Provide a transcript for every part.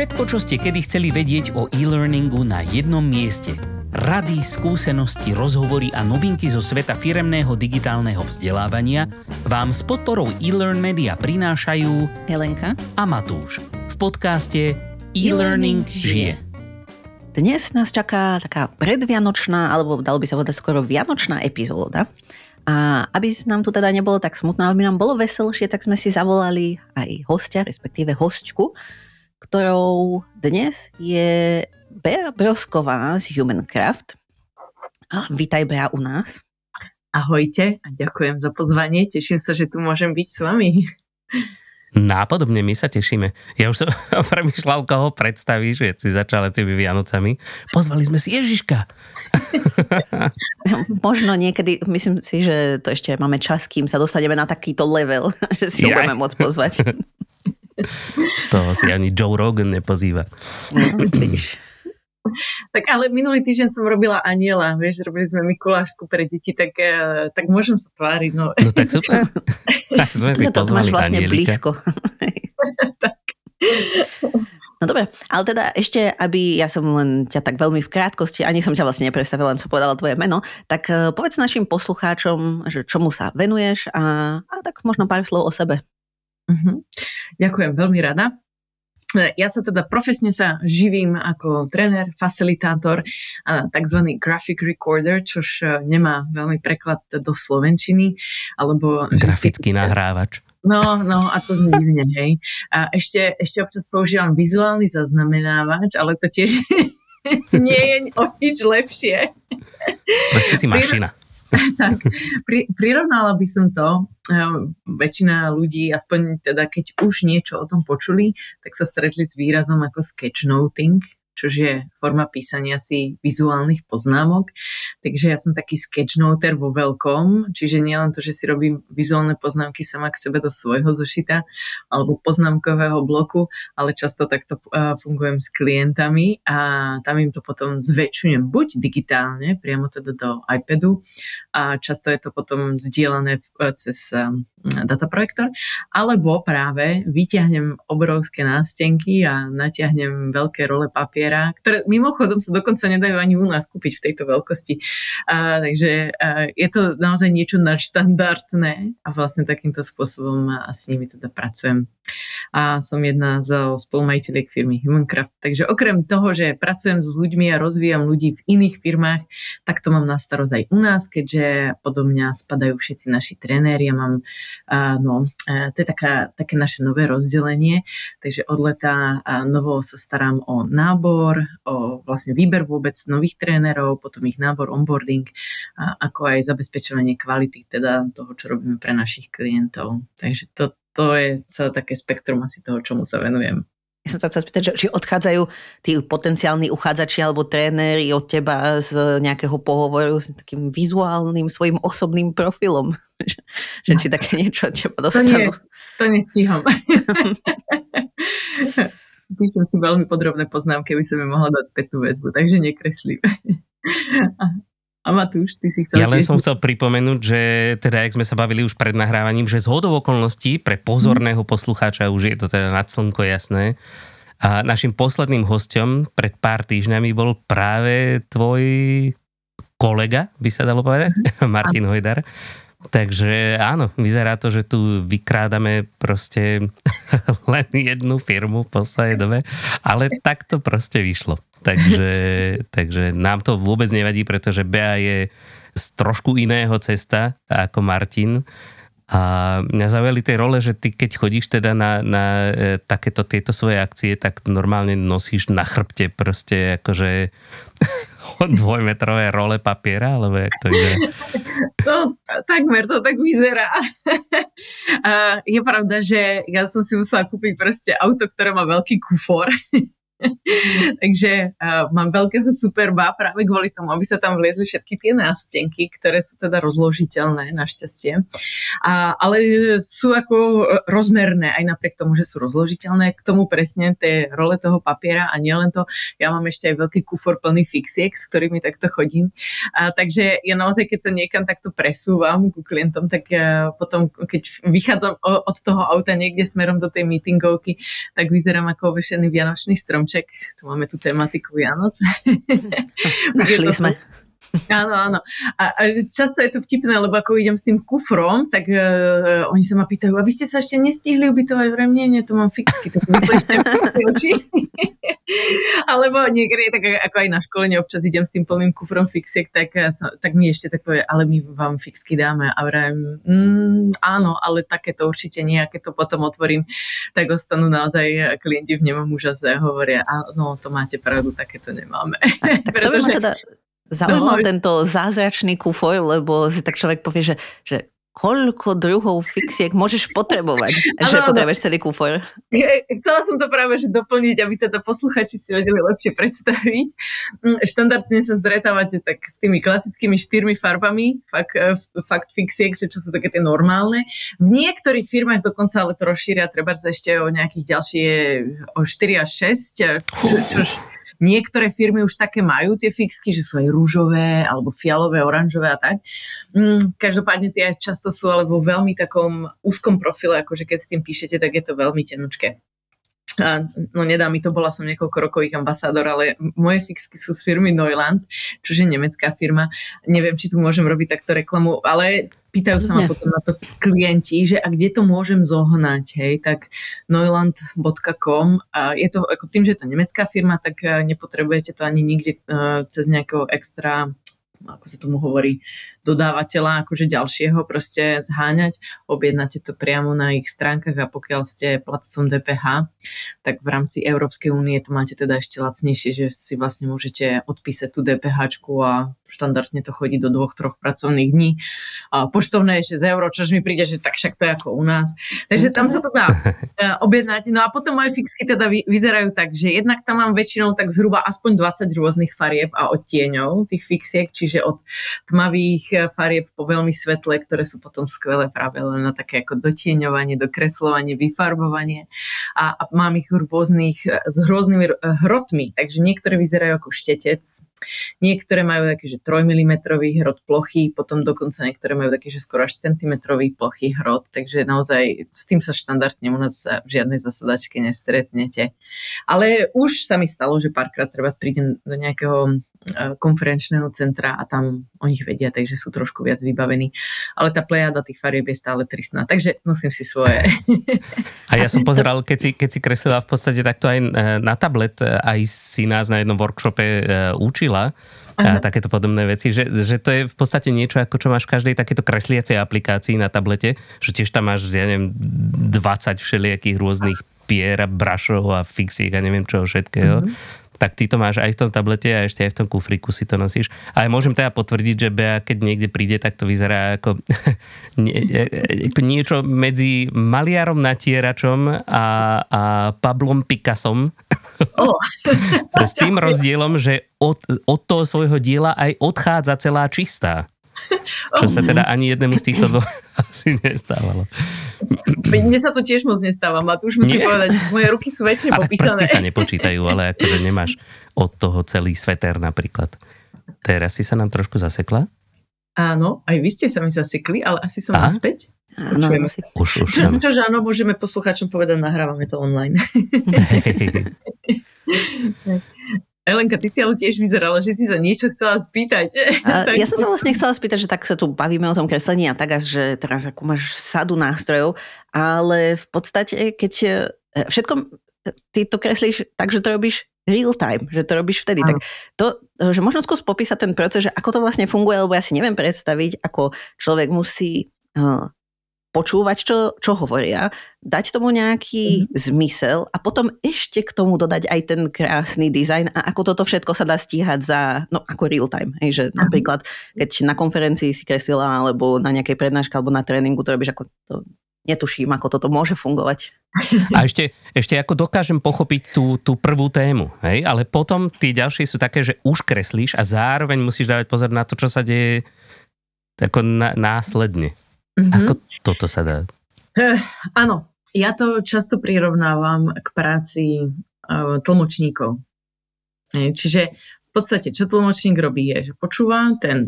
Všetko, čo ste kedy chceli vedieť o e-learningu na jednom mieste. Rady, skúsenosti, rozhovory a novinky zo sveta firemného digitálneho vzdelávania vám s podporou e-learn media prinášajú Helenka a Matúš v podcaste E-Learning žije. Dnes nás čaká taká predvianočná, alebo dalo by sa povedať skoro vianočná epizóda. A aby nám tu teda nebolo tak smutno, aby nám bolo veselšie, tak sme si zavolali aj hostia, respektíve hostku, ktorou dnes je Bea Brosková z Humancraft. Vítaj Bea u nás. Ahojte a ďakujem za pozvanie. Teším sa, že tu môžem byť s vami. Nápodobne my sa tešíme. Ja už som premyšľal, koho predstavíš, že si začala tými Vianocami. Pozvali sme si Ježiška. Možno niekedy, myslím si, že to ešte máme čas, kým sa dostaneme na takýto level, že si ho budeme môcť pozvať. To si ani Joe Rogan nepozýva. No, tak ale minulý týždeň som robila aniela, vieš, robili sme Mikulášsku pre deti, tak, eh, tak môžem sa tváriť. No, no tak super. tak sme si no, to máš vlastne anielika. blízko. tak. No dobre, ale teda ešte, aby ja som len ťa tak veľmi v krátkosti, ani som ťa vlastne nepredstavila, len som povedala tvoje meno, tak eh, povedz našim poslucháčom, že čomu sa venuješ a, a tak možno pár slov o sebe. Uh-huh. Ďakujem, veľmi rada. Ja sa teda profesne sa živím ako tréner, facilitátor a tzv. graphic recorder, čož e, nemá veľmi preklad do slovenčiny. Alebo, Grafický nahrávač. No, no a to divne, hej. A ešte, ešte občas používam vizuálny zaznamenávač, ale to tiež nie je o nič lepšie. Proste si mašina. tak, pri, prirovnala by som to, uh, väčšina ľudí, aspoň teda keď už niečo o tom počuli, tak sa stretli s výrazom ako sketchnoting, čo je forma písania si vizuálnych poznámok. Takže ja som taký sketchnoter vo veľkom, čiže nielen to, že si robím vizuálne poznámky sama k sebe do svojho zošita alebo poznámkového bloku, ale často takto uh, fungujem s klientami a tam im to potom zväčšujem buď digitálne, priamo teda do iPadu a často je to potom zdieľané v, cez um, dataprojektor, alebo práve vyťahnem obrovské nástenky a natiahnem veľké role papiera, ktoré mimochodom sa dokonca nedajú ani u nás kúpiť v tejto veľkosti. A, takže a, je to naozaj niečo nadštandardné a vlastne takýmto spôsobom a s nimi teda pracujem. A som jedna zo spolumajiteľiek firmy Humancraft. Takže okrem toho, že pracujem s ľuďmi a rozvíjam ľudí v iných firmách, tak to mám na starosť aj u nás, keďže podobňa spadajú všetci naši trenéri. Ja mám No, to je taká, také naše nové rozdelenie, takže od leta novo sa starám o nábor, o vlastne výber vôbec nových trénerov, potom ich nábor, onboarding, ako aj zabezpečovanie kvality teda toho, čo robíme pre našich klientov. Takže to, to je celé také spektrum asi toho, čomu sa venujem. Ja som sa chcela spýtať, či odchádzajú tí potenciálni uchádzači alebo tréneri od teba z nejakého pohovoru s takým vizuálnym svojim osobným profilom. že či také niečo od teba dostanú. To, nie, to nestíham. Píšem si veľmi podrobné poznámky, aby som mi mohla dať spätnú väzbu, takže nekreslím. A Matúš, ty si chcel... Ja len som chcel pripomenúť, že teda, jak sme sa bavili už pred nahrávaním, že z hodou okolností pre pozorného poslucháča už je to teda nad slnko jasné. A našim posledným hostom pred pár týždňami bol práve tvoj kolega, by sa dalo povedať, Martin Hojdar. Takže áno, vyzerá to, že tu vykrádame proste len jednu firmu v poslednej dobe, ale tak to proste vyšlo. Takže, takže nám to vôbec nevadí, pretože Bea je z trošku iného cesta ako Martin. A mňa zaujali tie role, že ty keď chodíš teda na, na e, takéto tieto svoje akcie, tak normálne nosíš na chrbte proste akože dvojmetrové role papiera, alebo jak to je? No, takmer to tak vyzerá. je pravda, že ja som si musela kúpiť proste auto, ktoré má veľký kufor Takže uh, mám veľkého superba práve kvôli tomu, aby sa tam vliezli všetky tie nástenky, ktoré sú teda rozložiteľné, našťastie. A, ale sú ako rozmerné, aj napriek tomu, že sú rozložiteľné. K tomu presne tie role toho papiera a nielen to, ja mám ešte aj veľký kufor plný fixiek, s ktorými takto chodím. A, takže ja naozaj, keď sa niekam takto presúvam ku klientom, tak uh, potom, keď vychádzam od toho auta niekde smerom do tej meetingovky, tak vyzerám ako ovešený vianočný stromček. Tu máme tú tematiku Vianoc. Našli sme. Áno, áno. A, a často je to vtipné, lebo ako idem s tým kufrom, tak uh, oni sa ma pýtajú, a vy ste sa ešte nestihli ubytovať? v nie, nie, to mám fixky, to oči. Alebo niekedy, tak ako aj na školenie občas idem s tým plným kufrom fixiek, tak, eh, tak mi ešte tak povie, ale my vám fixky dáme. A vrajem, mm, áno, ale takéto určite nie. A keď to potom otvorím, tak ostanú naozaj klienti v nemom úžase a hovoria, áno, to máte pravdu, takéto nemáme. A, tak to by ma teda zaujímal no, tento zázračný kufor, lebo si tak človek povie, že, že koľko druhov fixiek môžeš potrebovať, ano, že potrebuješ celý kufor. Chcela som to práve že doplniť, aby teda posluchači si vedeli lepšie predstaviť. Mm, štandardne sa zretávate tak s tými klasickými štyrmi farbami, fakt, e, fakt fixiek, že čo sú také tie normálne. V niektorých firmách dokonca ale to rozšíria, treba ešte o nejakých ďalšie, o 4 až 6, čo, čo, Niektoré firmy už také majú tie fixky, že sú aj rúžové, alebo fialové, oranžové a tak. Mm, každopádne tie často sú ale vo veľmi takom úzkom profile, akože keď s tým píšete, tak je to veľmi tenučké. A, no nedá mi to, bola som niekoľko rokov ich ambasádor, ale moje fixky sú z firmy Neuland, čo je nemecká firma. Neviem, či tu môžem robiť takto reklamu, ale pýtajú sa ma potom na to klienti, že a kde to môžem zohnať, hej, tak neuland.com a je to, ako tým, že je to nemecká firma, tak eh, nepotrebujete to ani nikde uh, cez nejakého extra ako sa tomu hovorí, dodávateľa akože ďalšieho proste zháňať. Objednáte to priamo na ich stránkach a pokiaľ ste platcom DPH, tak v rámci Európskej únie to máte teda ešte lacnejšie, že si vlastne môžete odpísať tú DPH a štandardne to chodí do dvoch, troch pracovných dní. A poštovné je 6 eur, čož mi príde, že tak však to je ako u nás. Takže tam sa to dá e, objednať. No a potom moje fixky teda vyzerajú tak, že jednak tam mám väčšinou tak zhruba aspoň 20 rôznych farieb a odtieňov tých fixiek, čiže od tmavých farieb po veľmi svetle, ktoré sú potom skvelé práve len na také ako dotieňovanie, dokreslovanie, vyfarbovanie. A, a mám ich rôznych, eh, s rôznymi eh, hrotmi, takže niektoré vyzerajú ako štetec, niektoré majú taký, že 3 mm hrot plochy, potom dokonca niektoré majú taký, že skoro až centimetrový plochý hrot, takže naozaj s tým sa štandardne u nás v žiadnej zasadačke nestretnete. Ale už sa mi stalo, že párkrát treba prídem do nejakého konferenčného centra a tam o nich vedia, takže sú trošku viac vybavení. Ale tá plejada tých farieb je stále tristná, takže nosím si svoje. A ja som pozeral, keď si, keď si kreslila v podstate takto aj na tablet, aj si nás na jednom workshope e, učila, a takéto podobné veci, že, že to je v podstate niečo, ako čo máš v každej takéto kresliacej aplikácii na tablete, že tiež tam máš, ja neviem, 20 všelijakých rôznych pier a brašov a fixiek a neviem čoho všetkého. Mm-hmm tak ty to máš aj v tom tablete a ešte aj v tom kufriku si to nosíš. Ale môžem teda potvrdiť, že Bea, keď niekde príde, tak to vyzerá ako, nie, ako niečo medzi maliarom natieračom a, a Pablom Picassom. Oh. S tým rozdielom, že od, od toho svojho diela aj odchádza celá čistá. Čo sa teda ani jednému z týchto dvoch asi nestávalo. Mne sa to tiež moc nestáva, ma už musím Nie. povedať, moje ruky sú väčšie A popísané. sa nepočítajú, ale akože nemáš od toho celý sveter napríklad. Teraz si sa nám trošku zasekla? Áno, aj vy ste sa mi zasekli, ale asi som Aha. naspäť. Áno, už, už, čo, čo, áno, môžeme poslucháčom povedať, nahrávame to online. Elenka, ty si ale tiež vyzerala, že si sa niečo chcela spýtať. A, ja som sa vlastne chcela spýtať, že tak sa tu bavíme o tom kreslení a tak, že teraz ako máš sadu nástrojov, ale v podstate, keď e, všetko ty to kreslíš tak, že to robíš real time, že to robíš vtedy. Tak to, že možno skús popísať ten proces, že ako to vlastne funguje, lebo ja si neviem predstaviť, ako človek musí uh, počúvať, čo, čo hovoria, dať tomu nejaký mm-hmm. zmysel a potom ešte k tomu dodať aj ten krásny dizajn a ako toto všetko sa dá stíhať za, no ako real time. Hej, že napríklad, keď na konferencii si kreslila alebo na nejakej prednáške alebo na tréningu to robíš ako to netuším, ako toto môže fungovať. A ešte, ešte ako dokážem pochopiť tú, tú prvú tému, hej? ale potom tí ďalšie sú také, že už kreslíš a zároveň musíš dávať pozor na to, čo sa deje ako na, následne. Mm-hmm. Ako toto sa dá? Uh, áno, ja to často prirovnávam k práci uh, tlmočníkov. Čiže v podstate, čo tlmočník robí, je, že počúva ten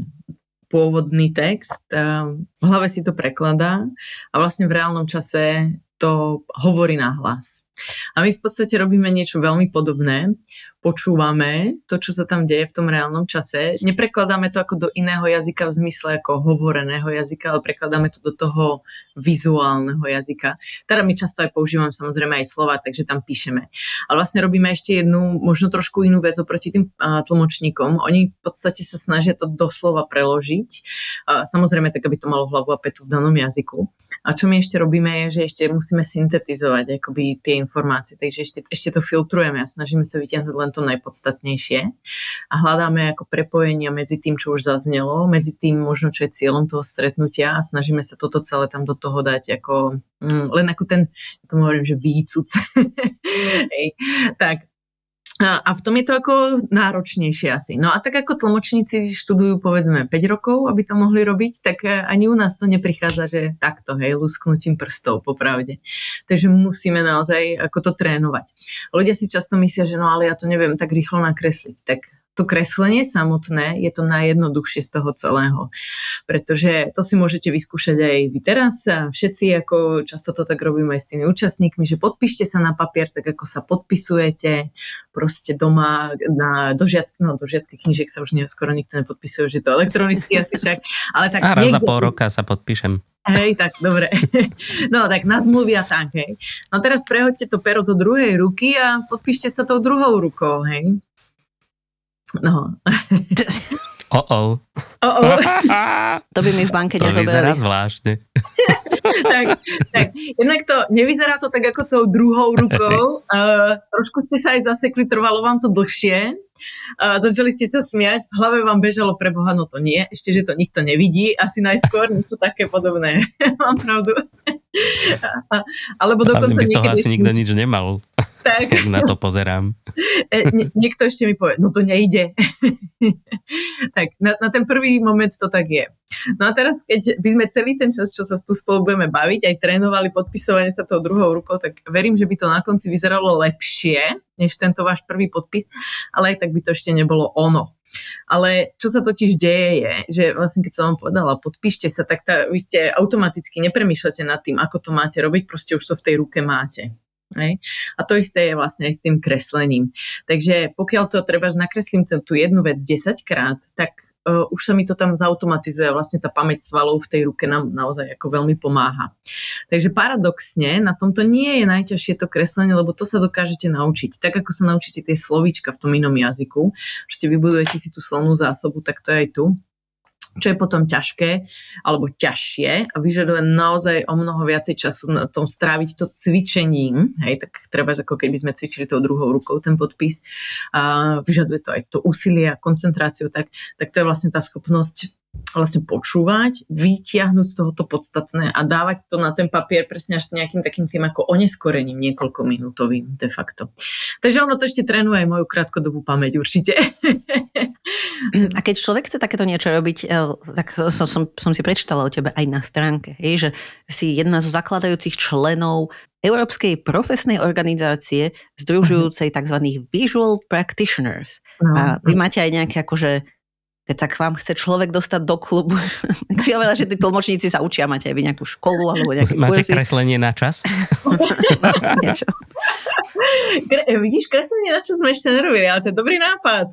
pôvodný text, v hlave si to prekladá a vlastne v reálnom čase to hovorí na hlas. A my v podstate robíme niečo veľmi podobné. Počúvame to, čo sa tam deje v tom reálnom čase. Neprekladáme to ako do iného jazyka v zmysle ako hovoreného jazyka, ale prekladáme to do toho vizuálneho jazyka. Teda my často aj používame samozrejme aj slova, takže tam píšeme. Ale vlastne robíme ešte jednu, možno trošku inú vec oproti tým tlmočníkom. Oni v podstate sa snažia to doslova preložiť. Samozrejme tak, aby to malo hlavu a petu v danom jazyku. A čo my ešte robíme je, že ešte musíme syntetizovať akoby tie informácie, takže ešte, ešte to filtrujeme a snažíme sa vyťahnuť len to najpodstatnejšie a hľadáme ako prepojenia medzi tým, čo už zaznelo, medzi tým možno, čo je cieľom toho stretnutia a snažíme sa toto celé tam do toho dať ako, mm, len ako ten, ja tomu hovorím, že výcuc. Hej. Tak, a v tom je to ako náročnejšie asi. No a tak ako tlmočníci študujú povedzme 5 rokov, aby to mohli robiť, tak e, ani u nás to neprichádza, že takto, hej, lusknutím prstov, popravde. Takže musíme naozaj ako to trénovať. Ľudia si často myslia, že no ale ja to neviem tak rýchlo nakresliť. Tak to kreslenie samotné je to najjednoduchšie z toho celého. Pretože to si môžete vyskúšať aj vy teraz a všetci, ako často to tak robíme aj s tými účastníkmi, že podpíšte sa na papier, tak ako sa podpisujete proste doma na, do, žiack, no, do žiackých knižiek sa už skoro nikto nepodpisuje, že to elektronicky asi však. Ale tak a raz niekde... za pol roka sa podpíšem. Hej, tak dobre. No tak na zmluvy a tak, hej. No teraz prehoďte to pero do druhej ruky a podpíšte sa tou druhou rukou, hej. No. Oh-oh. Oh-oh. to by mi v banke to nezoberali. To vyzerá zvláštne. tak, tak, jednak to, nevyzerá to tak ako tou druhou rukou. Uh, trošku ste sa aj zasekli, trvalo vám to dlhšie. Uh, začali ste sa smiať, v hlave vám bežalo pre Boha, no to nie, ešte, že to nikto nevidí, asi najskôr niečo také podobné. Mám pravdu. Alebo dokonca niekedy... z toho asi nikto nič nemal. Tak. na to pozerám. E, nie, niekto ešte mi povie, no to nejde. tak na, na ten prvý moment to tak je. No a teraz, keď by sme celý ten čas, čo sa tu spolu budeme baviť, aj trénovali podpisovanie sa tou druhou rukou, tak verím, že by to na konci vyzeralo lepšie, než tento váš prvý podpis, ale aj tak by to ešte nebolo ono. Ale čo sa totiž deje je, že vlastne keď som vám povedala, podpíšte sa, tak tá, vy ste automaticky nepremýšľate nad tým, ako to máte robiť, proste už to v tej ruke máte. Hej? A to isté je vlastne aj s tým kreslením. Takže pokiaľ to treba nakreslím tú jednu vec 10 krát, tak uh, už sa mi to tam zautomatizuje a vlastne tá pamäť svalov v tej ruke nám naozaj ako veľmi pomáha. Takže paradoxne na tomto nie je najťažšie to kreslenie, lebo to sa dokážete naučiť. Tak ako sa naučíte tie slovíčka v tom inom jazyku, že vybudujete si tú slovnú zásobu, tak to je aj tu čo je potom ťažké alebo ťažšie a vyžaduje naozaj o mnoho viacej času na tom stráviť to cvičením, hej, tak treba ako keby sme cvičili tou druhou rukou ten podpis, a vyžaduje to aj to úsilie a koncentráciu, tak, tak to je vlastne tá schopnosť vlastne počúvať, vytiahnuť z toho to podstatné a dávať to na ten papier presne až s nejakým takým tým ako oneskorením niekoľko minútovým de facto. Takže ono to ešte trénuje aj moju krátkodobú pamäť určite. A keď človek chce takéto niečo robiť, eh, tak som, som, som si prečítala o tebe aj na stránke, hej, že si jedna zo zakladajúcich členov Európskej profesnej organizácie združujúcej tzv. visual practitioners. A vy máte aj nejaké akože keď sa k vám chce človek dostať do klubu, tak si hovorila, že tí tlmočníci sa učia, máte aj vy nejakú školu alebo nejaké Máte kurzy. kreslenie na čas? Niečo. Kre, vidíš, kreslenie na čas sme ešte nerobili, ale to je dobrý nápad.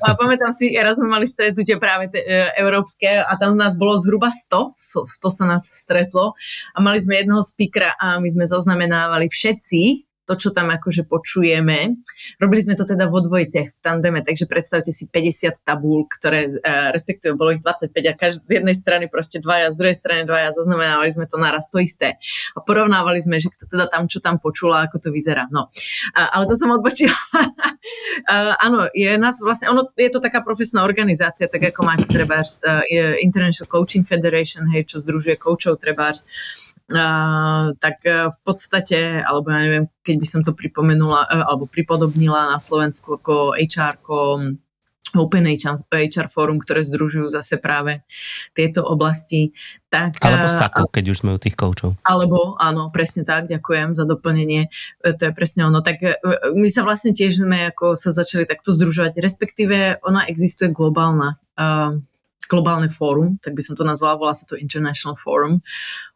A pamätám si, raz sme mali stretnutie práve te, e, európske a tam nás bolo zhruba 100, 100 sa nás stretlo a mali sme jedného speakera a my sme zaznamenávali všetci to, čo tam akože počujeme. Robili sme to teda vo dvojiciach v tandeme, takže predstavte si 50 tabúl, ktoré, uh, respektíve bolo ich 25 a každý z jednej strany proste dvaja, z druhej strany dvaja, zaznamenávali sme to naraz to isté. A porovnávali sme, že kto teda tam, čo tam počula, ako to vyzerá. No. Ale to som odbočila. áno, je nás vlastne, ono, je to taká profesná organizácia, tak ako máte trebárs uh, International Coaching Federation, hej, čo združuje coachov trebárs tak uh, v podstate, alebo ja neviem, keď by som to pripomenula, uh, alebo pripodobnila na Slovensku ako HR, Open HR, HR Forum, ktoré združujú zase práve tieto oblasti. Tak, alebo SAKO, keď už sme u tých koučov. Alebo, áno, presne tak, ďakujem za doplnenie. To je presne ono. Tak my sa vlastne tiež sme ako sa začali takto združovať, respektíve ona existuje globálna globálne fórum, tak by som to nazvala, volá sa to International Forum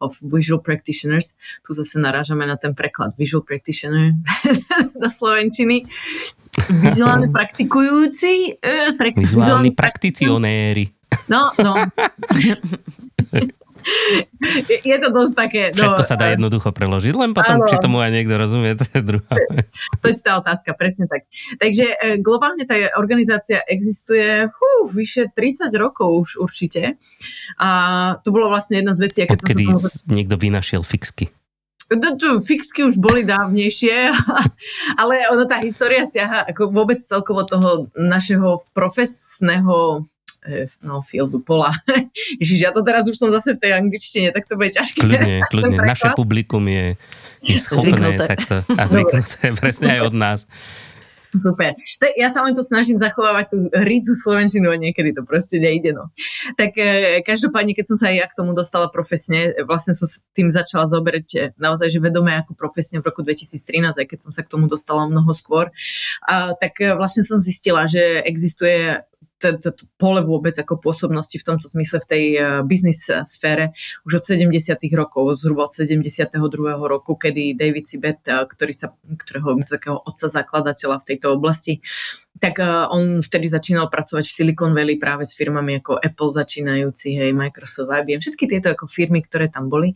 of Visual Practitioners. Tu zase narážame na ten preklad Visual Practitioner do Slovenčiny. Vizuálne praktikujúci. Uh, Vizuálni prakticionéri. No, no. je to dosť také... No, Všetko sa dá jednoducho preložiť, len potom, áno. či tomu aj niekto rozumie, to je druhá To je tá otázka, presne tak. Takže e, globálne tá organizácia existuje fú, vyše 30 rokov už určite. A to bolo vlastne jedna z vecí, keď Odkedy som sa tomu... niekto vynašiel fixky. No, fixky už boli dávnejšie, ale ono tá história siaha ako vôbec celkovo toho našeho profesného no, fieldu pola. Ježiš, ja to teraz už som zase v tej angličtine, tak to bude ťažké. Kľudne, kľudne. Naše publikum je, je schopné zvyknuté. takto a zvyknuté presne aj od nás. Super. Tak ja sa len to snažím zachovávať tú rícu slovenčinu a niekedy to proste nejde. No. Tak e, každopádne, keď som sa aj ja k tomu dostala profesne, vlastne som s tým začala zoberať e, naozaj, že vedome ako profesne v roku 2013, aj keď som sa k tomu dostala mnoho skôr, a, tak e, vlastne som zistila, že existuje pole vôbec ako pôsobnosti v tomto zmysle v tej uh, biznis sfére už od 70. rokov, zhruba od 72. roku, kedy David Sibet, uh, ktorý sa, ktorého takého otca zakladateľa v tejto oblasti, tak on vtedy začínal pracovať v Silicon Valley práve s firmami ako Apple začínajúci, hej, Microsoft, IBM, všetky tieto ako firmy, ktoré tam boli.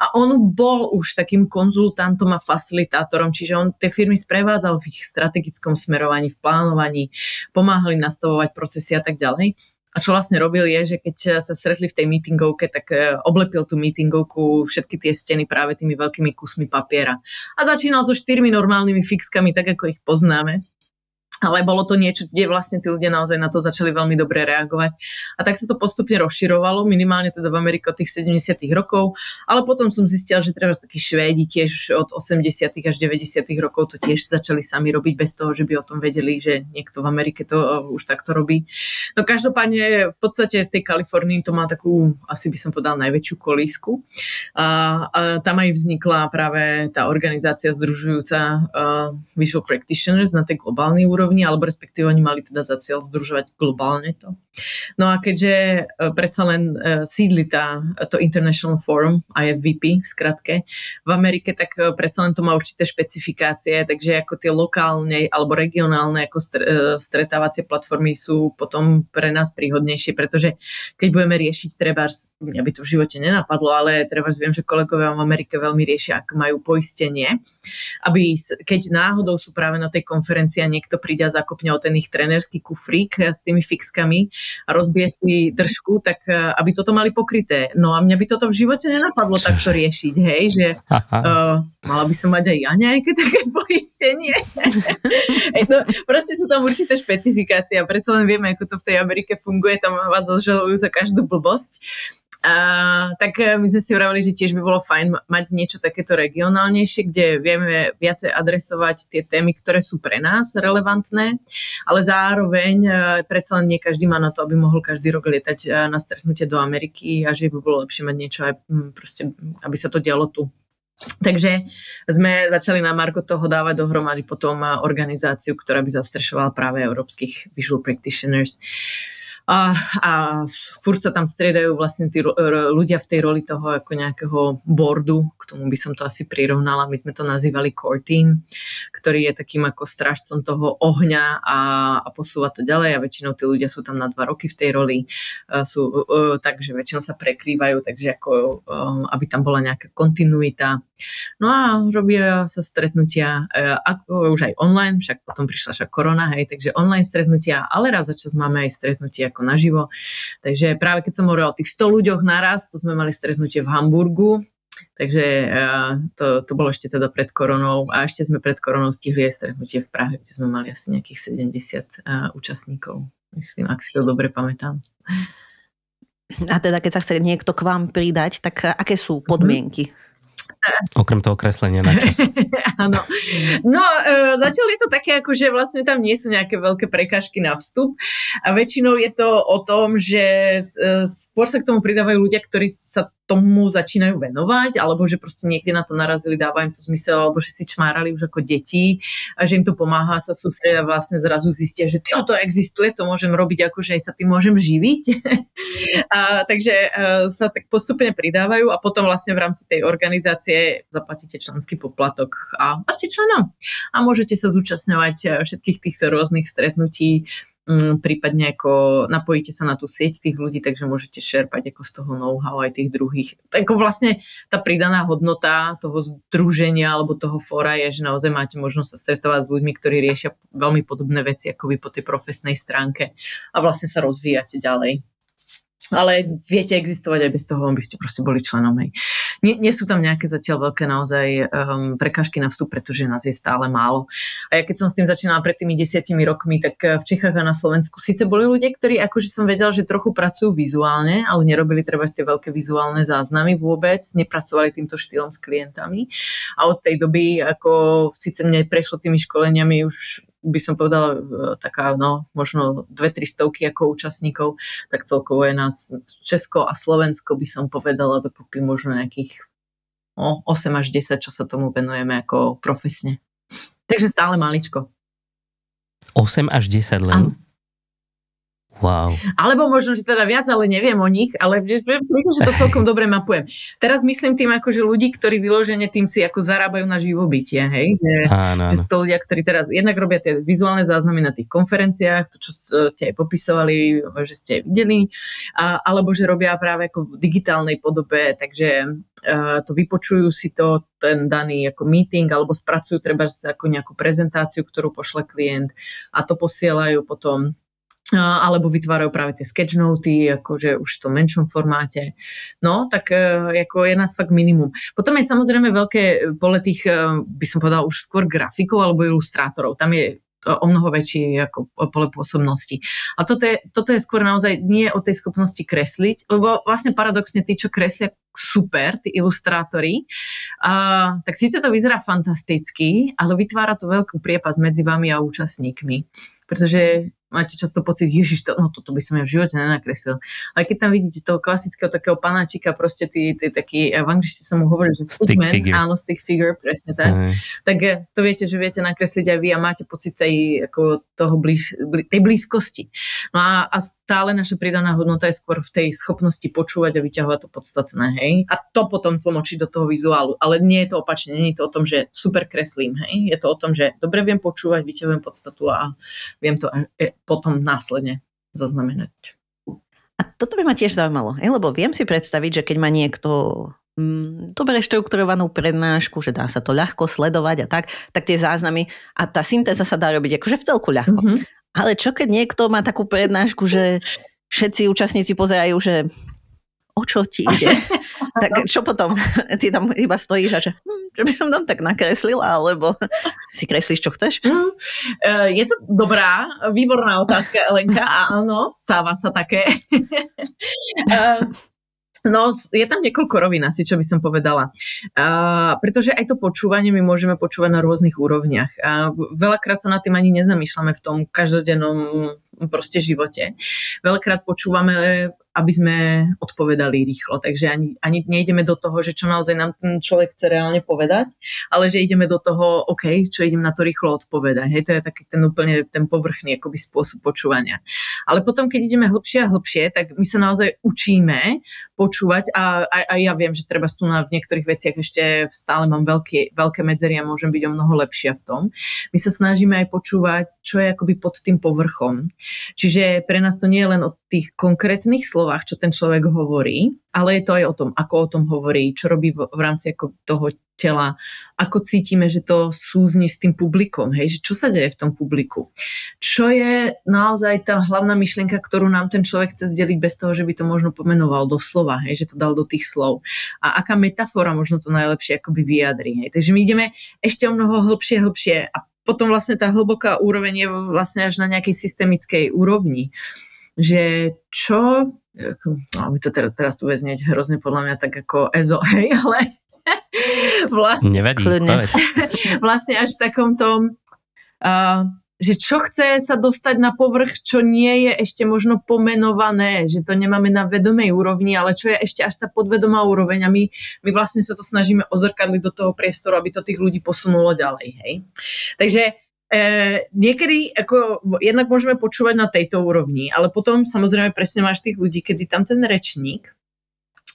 A on bol už takým konzultantom a facilitátorom, čiže on tie firmy sprevádzal v ich strategickom smerovaní, v plánovaní, pomáhali nastavovať proces procesy a tak ďalej. A čo vlastne robil je, že keď sa stretli v tej meetingovke, tak e, oblepil tú meetingovku všetky tie steny práve tými veľkými kusmi papiera. A začínal so štyrmi normálnymi fixkami, tak ako ich poznáme ale bolo to niečo, kde vlastne tí ľudia naozaj na to začali veľmi dobre reagovať. A tak sa to postupne rozširovalo, minimálne teda v Amerike od tých 70 rokov, ale potom som zistila, že treba takí Švédi tiež od 80 až 90 rokov to tiež začali sami robiť bez toho, že by o tom vedeli, že niekto v Amerike to uh, už takto robí. No každopádne v podstate v tej Kalifornii to má takú, asi by som povedala, najväčšiu kolísku. A, a tam aj vznikla práve tá organizácia združujúca uh, Visual Practitioners na tej globálnej úrovni úrovni, alebo respektíve oni mali teda za cieľ združovať globálne to. No a keďže e, predsa len e, sídli tá, to International Forum, IFVP v skratke, v Amerike, tak e, predsa len to má určité špecifikácie, takže ako tie lokálne alebo regionálne ako stretávacie platformy sú potom pre nás príhodnejšie, pretože keď budeme riešiť treba, mňa by to v živote nenapadlo, ale treba viem, že kolegovia v Amerike veľmi riešia, ako majú poistenie, aby keď náhodou sú práve na tej konferencii a niekto príde a zakopne o ten ich trenerský kufrík s tými fixkami a rozbije si držku, tak e, aby toto mali pokryté. No a mňa by toto v živote nenapadlo takto riešiť, hej, že uh, mala by som mať aj ja nejaké také poistenie. no, proste sú tam určité špecifikácie a predsa len vieme, ako to v tej Amerike funguje, tam vás zažalujú za každú blbosť. Tak e, my sme si vravili, že tiež by bolo fajn mať niečo takéto regionálnejšie, kde vieme viacej adresovať tie témy, ktoré sú pre nás relevantné, ale zároveň e, predsa len nie každý má na to, aby mohol každý rok lietať e, na stretnutie do Ameriky a že by bolo lepšie mať niečo aj proste, aby sa to dialo tu. Takže sme začali na Marko toho dávať dohromady potom organizáciu, ktorá by zastrešovala práve európskych visual practitioners. Uh, a, a furt sa tam striedajú vlastne tí ľudia v tej roli toho ako nejakého boardu, k tomu by som to asi prirovnala, my sme to nazývali core team, ktorý je takým ako strážcom toho ohňa a, a posúva to ďalej a väčšinou tí ľudia sú tam na dva roky v tej roli, sú uh, takže väčšinou sa prekrývajú, takže ako, uh, aby tam bola nejaká kontinuita. No a robia sa stretnutia ako už aj online, však potom prišla však korona, hej, takže online stretnutia, ale raz za čas máme aj stretnutia ako naživo. Takže práve keď som hovorila o tých 100 ľuďoch naraz, to sme mali stretnutie v Hamburgu, Takže uh, to, to bolo ešte teda pred koronou a ešte sme pred koronou stihli aj stretnutie v Prahe, kde sme mali asi nejakých 70 uh, eh, účastníkov. Myslím, ak si to dobre pamätám. A teda keď sa chce niekto k vám pridať, tak aké sú mhm. podmienky? Okrem toho kreslenia na čas. Áno. No, e, zatiaľ je to také, ako že vlastne tam nie sú nejaké veľké prekážky na vstup a väčšinou je to o tom, že e, skôr sa k tomu pridávajú ľudia, ktorí sa tomu začínajú venovať, alebo že proste niekde na to narazili, dáva im to zmysel, alebo že si čmárali už ako deti a že im to pomáha sa sústrediť a vlastne zrazu zistia, že to existuje, to môžem robiť, akože aj sa tým môžem živiť. a, takže a, e, sa tak postupne pridávajú a potom vlastne v rámci tej organizácie zaplatíte členský poplatok a ste členom. A môžete sa zúčastňovať e, všetkých týchto rôznych stretnutí, prípadne ako napojíte sa na tú sieť tých ľudí, takže môžete šerpať ako z toho know-how aj tých druhých. Ako vlastne tá pridaná hodnota toho združenia alebo toho fóra je, že naozaj máte možnosť sa stretovať s ľuďmi, ktorí riešia veľmi podobné veci ako vy po tej profesnej stránke a vlastne sa rozvíjate ďalej ale viete existovať aj bez toho, aby ste proste boli členom. Hej. Nie, nie sú tam nejaké zatiaľ veľké naozaj um, prekažky na vstup, pretože nás je stále málo. A ja keď som s tým začínala pred tými desiatimi rokmi, tak eh, v Čechách a na Slovensku síce boli ľudia, ktorí akože som vedela, že trochu pracujú vizuálne, ale nerobili treba tie veľké vizuálne záznamy vôbec, nepracovali týmto štýlom s klientami. A od tej doby, ako síce mne prešlo tými školeniami už by som povedala, e, taká, no, možno dve, tri stovky ako účastníkov, tak celkovo je nás Česko a Slovensko by som povedala dokopy možno nejakých no, 8 až 10, čo sa tomu venujeme ako profesne. Takže stále maličko. 8 až 10 len? Ano. Wow. Alebo možno, že teda viac, ale neviem o nich, ale myslím, že to celkom dobre mapujem. Teraz myslím tým ako, že ľudí, ktorí vyložene tým si ako zarábajú na živobytie, hej? Že, áno, áno. že sú to ľudia, ktorí teraz jednak robia tie vizuálne záznamy na tých konferenciách, to, čo ste aj popisovali, že ste aj videli, a, alebo že robia práve ako v digitálnej podobe, takže uh, to vypočujú si to, ten daný ako meeting, alebo spracujú treba ako nejakú prezentáciu, ktorú pošle klient a to posielajú potom alebo vytvárajú práve tie sketchnoty, akože už v tom menšom formáte. No, tak e, ako je nás fakt minimum. Potom je samozrejme veľké pole tých, e, by som povedala, už skôr grafikov alebo ilustrátorov. Tam je o mnoho väčší ako pole pôsobnosti. A toto je, toto je skôr naozaj nie o tej schopnosti kresliť, lebo vlastne paradoxne tí, čo kreslia super, tí ilustrátori, uh, tak síce to vyzerá fantasticky, ale vytvára to veľkú priepas medzi vami a účastníkmi. Pretože máte často pocit, ježiš, to, no toto by som ja v živote nenakreslil. Ale keď tam vidíte toho klasického takého panáčika, proste tí, tí taký, v angličtine sa mu hovorí, že stick stickman, áno, stick figure, presne tak, Aj. tak eh, to viete, že viete nakresliť aj vy a máte pocit tej, ako toho blíž, blí, tej blízkosti. No a, a stále naša pridaná hodnota je skôr v tej schopnosti počúvať a vyťahovať to podstatné, hej. A to potom tlmočiť do toho vizuálu. Ale nie je to opačne, nie je to o tom, že super kreslím, hej. Je to o tom, že dobre viem počúvať, vyťahujem podstatu a viem to e, potom následne zaznamenať. A toto by ma tiež zaujímalo, lebo viem si predstaviť, že keď má niekto mm, dobre štrukturovanú prednášku, že dá sa to ľahko sledovať a tak, tak tie záznamy a tá syntéza sa dá robiť akože v celku ľahko. Mm-hmm. Ale čo keď niekto má takú prednášku, že všetci účastníci pozerajú, že o čo ti ide? tak čo potom? Ty tam iba stojíš a že... Hm, že by som tam tak nakreslila, alebo si kreslíš, čo chceš? Mm, je to dobrá, výborná otázka, Elenka, a áno, stáva sa také. Eh, no, je tam niekoľko rovín asi, čo by som povedala. Uh, pretože aj to počúvanie my môžeme počúvať na rôznych úrovniach. Uh, veľakrát sa nad tým ani nezamýšľame v tom každodennom proste živote. Veľakrát počúvame aby sme odpovedali rýchlo. Takže ani, ani nejdeme do toho, že čo naozaj nám ten človek chce reálne povedať, ale že ideme do toho, OK, čo idem na to rýchlo odpovedať. Hej, to je taký ten úplne ten povrchný akoby spôsob počúvania. Ale potom, keď ideme hlbšie a hlbšie, tak my sa naozaj učíme počúvať a, a, a ja viem, že treba tu v niektorých veciach ešte stále mám veľké, veľké medzery a môžem byť o mnoho lepšia v tom. My sa snažíme aj počúvať, čo je akoby pod tým povrchom. Čiže pre nás to nie je len o tých konkrétnych slovách, čo ten človek hovorí, ale je to aj o tom, ako o tom hovorí, čo robí v, v rámci ako toho tela, ako cítime, že to súzni s tým publikom, hej, že čo sa deje v tom publiku. Čo je naozaj tá hlavná myšlienka, ktorú nám ten človek chce zdeliť bez toho, že by to možno pomenoval do slova, hej, že to dal do tých slov. A aká metafora možno to najlepšie akoby vyjadrí. Hej. Takže my ideme ešte o mnoho hlbšie, hlbšie a potom vlastne tá hlboká úroveň je vlastne až na nejakej systemickej úrovni že čo, no, to teraz, teraz to bude znieť hrozne podľa mňa tak ako EZO, hej, ale vlastne, Nevadí, vlastne až v takom tom, uh, že čo chce sa dostať na povrch, čo nie je ešte možno pomenované, že to nemáme na vedomej úrovni, ale čo je ešte až tá podvedomá úroveň a my, my vlastne sa to snažíme ozrkadliť do toho priestoru, aby to tých ľudí posunulo ďalej. Hej? Takže e, niekedy ako, jednak môžeme počúvať na tejto úrovni, ale potom samozrejme presne máš tých ľudí, kedy tam ten rečník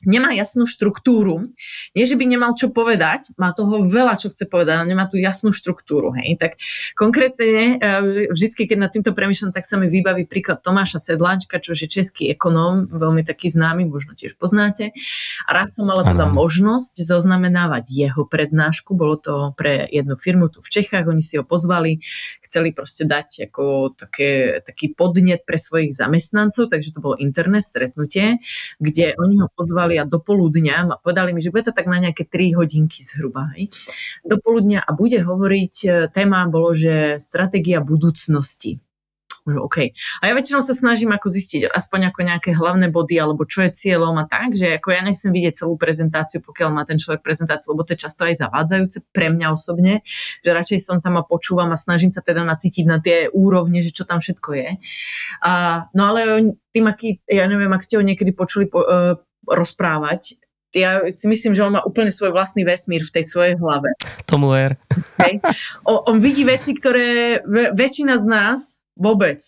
nemá jasnú štruktúru. Nie, že by nemal čo povedať, má toho veľa, čo chce povedať, ale nemá tú jasnú štruktúru. Hej. Tak konkrétne, e, vždycky, keď nad týmto premyšľam, tak sa mi vybaví príklad Tomáša Sedláčka, čo je český ekonóm, veľmi taký známy, možno tiež poznáte. A raz som mala teda možnosť zaznamenávať jeho prednášku, bolo to pre jednu firmu tu v Čechách, oni si ho pozvali, chceli proste dať ako také, taký podnet pre svojich zamestnancov, takže to bolo internet stretnutie, kde oni ho pozvali volali a do poludňa a povedali mi, že bude to tak na nejaké 3 hodinky zhruba. Hej. Do poludňa a bude hovoriť, e, téma bolo, že stratégia budúcnosti. OK. A ja väčšinou sa snažím ako zistiť aspoň ako nejaké hlavné body, alebo čo je cieľom a tak, že ako ja nechcem vidieť celú prezentáciu, pokiaľ má ten človek prezentáciu, lebo to je často aj zavádzajúce pre mňa osobne, že radšej som tam a počúvam a snažím sa teda nacítiť na tie úrovne, že čo tam všetko je. A, no ale tým, aký, ja neviem, ak ste ho niekedy počuli po, uh, rozprávať. Ja si myslím, že on má úplne svoj vlastný vesmír v tej svojej hlave. Tomu er. Okay. On, on vidí veci, ktoré väčšina z nás vôbec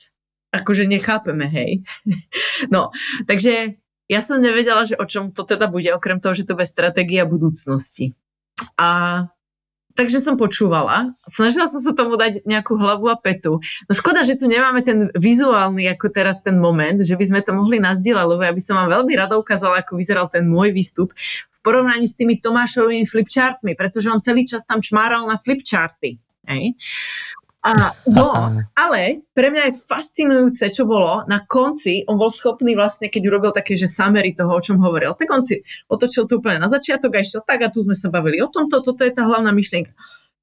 akože nechápeme, hej. No, takže ja som nevedela, že o čom to teda bude, okrem toho, že to bude stratégia budúcnosti. A takže som počúvala. Snažila som sa tomu dať nejakú hlavu a petu. No škoda, že tu nemáme ten vizuálny, ako teraz ten moment, že by sme to mohli nazdieľať, lebo ja by som vám veľmi rada ukázala, ako vyzeral ten môj výstup v porovnaní s tými Tomášovými flipchartmi, pretože on celý čas tam čmáral na flipcharty. Hej. A, no, ale pre mňa je fascinujúce, čo bolo, na konci on bol schopný vlastne, keď urobil také, že samery toho, o čom hovoril, tak on si otočil to úplne na začiatok a išiel tak a tu sme sa bavili o tomto, toto je tá hlavná myšlienka.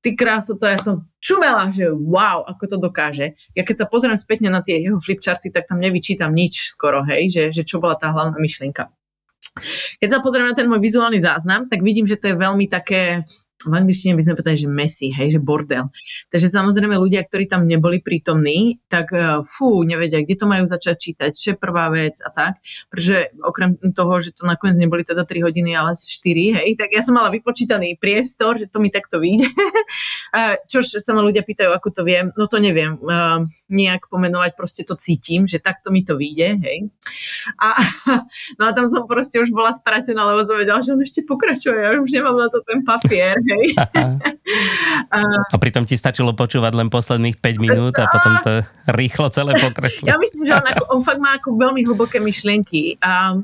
Ty kráso, to ja som čumela, že wow, ako to dokáže. Ja keď sa pozriem spätne na tie jeho flipcharty, tak tam nevyčítam nič skoro, hej, že, že čo bola tá hlavná myšlienka. Keď sa pozriem na ten môj vizuálny záznam, tak vidím, že to je veľmi také v angličtine by sme povedali, že messy, hej, že bordel. Takže samozrejme ľudia, ktorí tam neboli prítomní, tak uh, fú, nevedia, kde to majú začať čítať, čo je prvá vec a tak. Pretože okrem toho, že to nakoniec neboli teda 3 hodiny, ale 4, hej, tak ja som mala vypočítaný priestor, že to mi takto vyjde. Čož sa ma ľudia pýtajú, ako to viem, no to neviem uh, nejak pomenovať, proste to cítim, že takto mi to vyjde, hej. A, no a tam som proste už bola stratená, lebo som vedela, že on ešte pokračuje, ja už nemám na to ten papier, hej. a pritom ti stačilo počúvať len posledných 5 minút a potom to rýchlo celé pokreslo. Ja myslím, že on, ako, on fakt má ako veľmi hlboké myšlienky a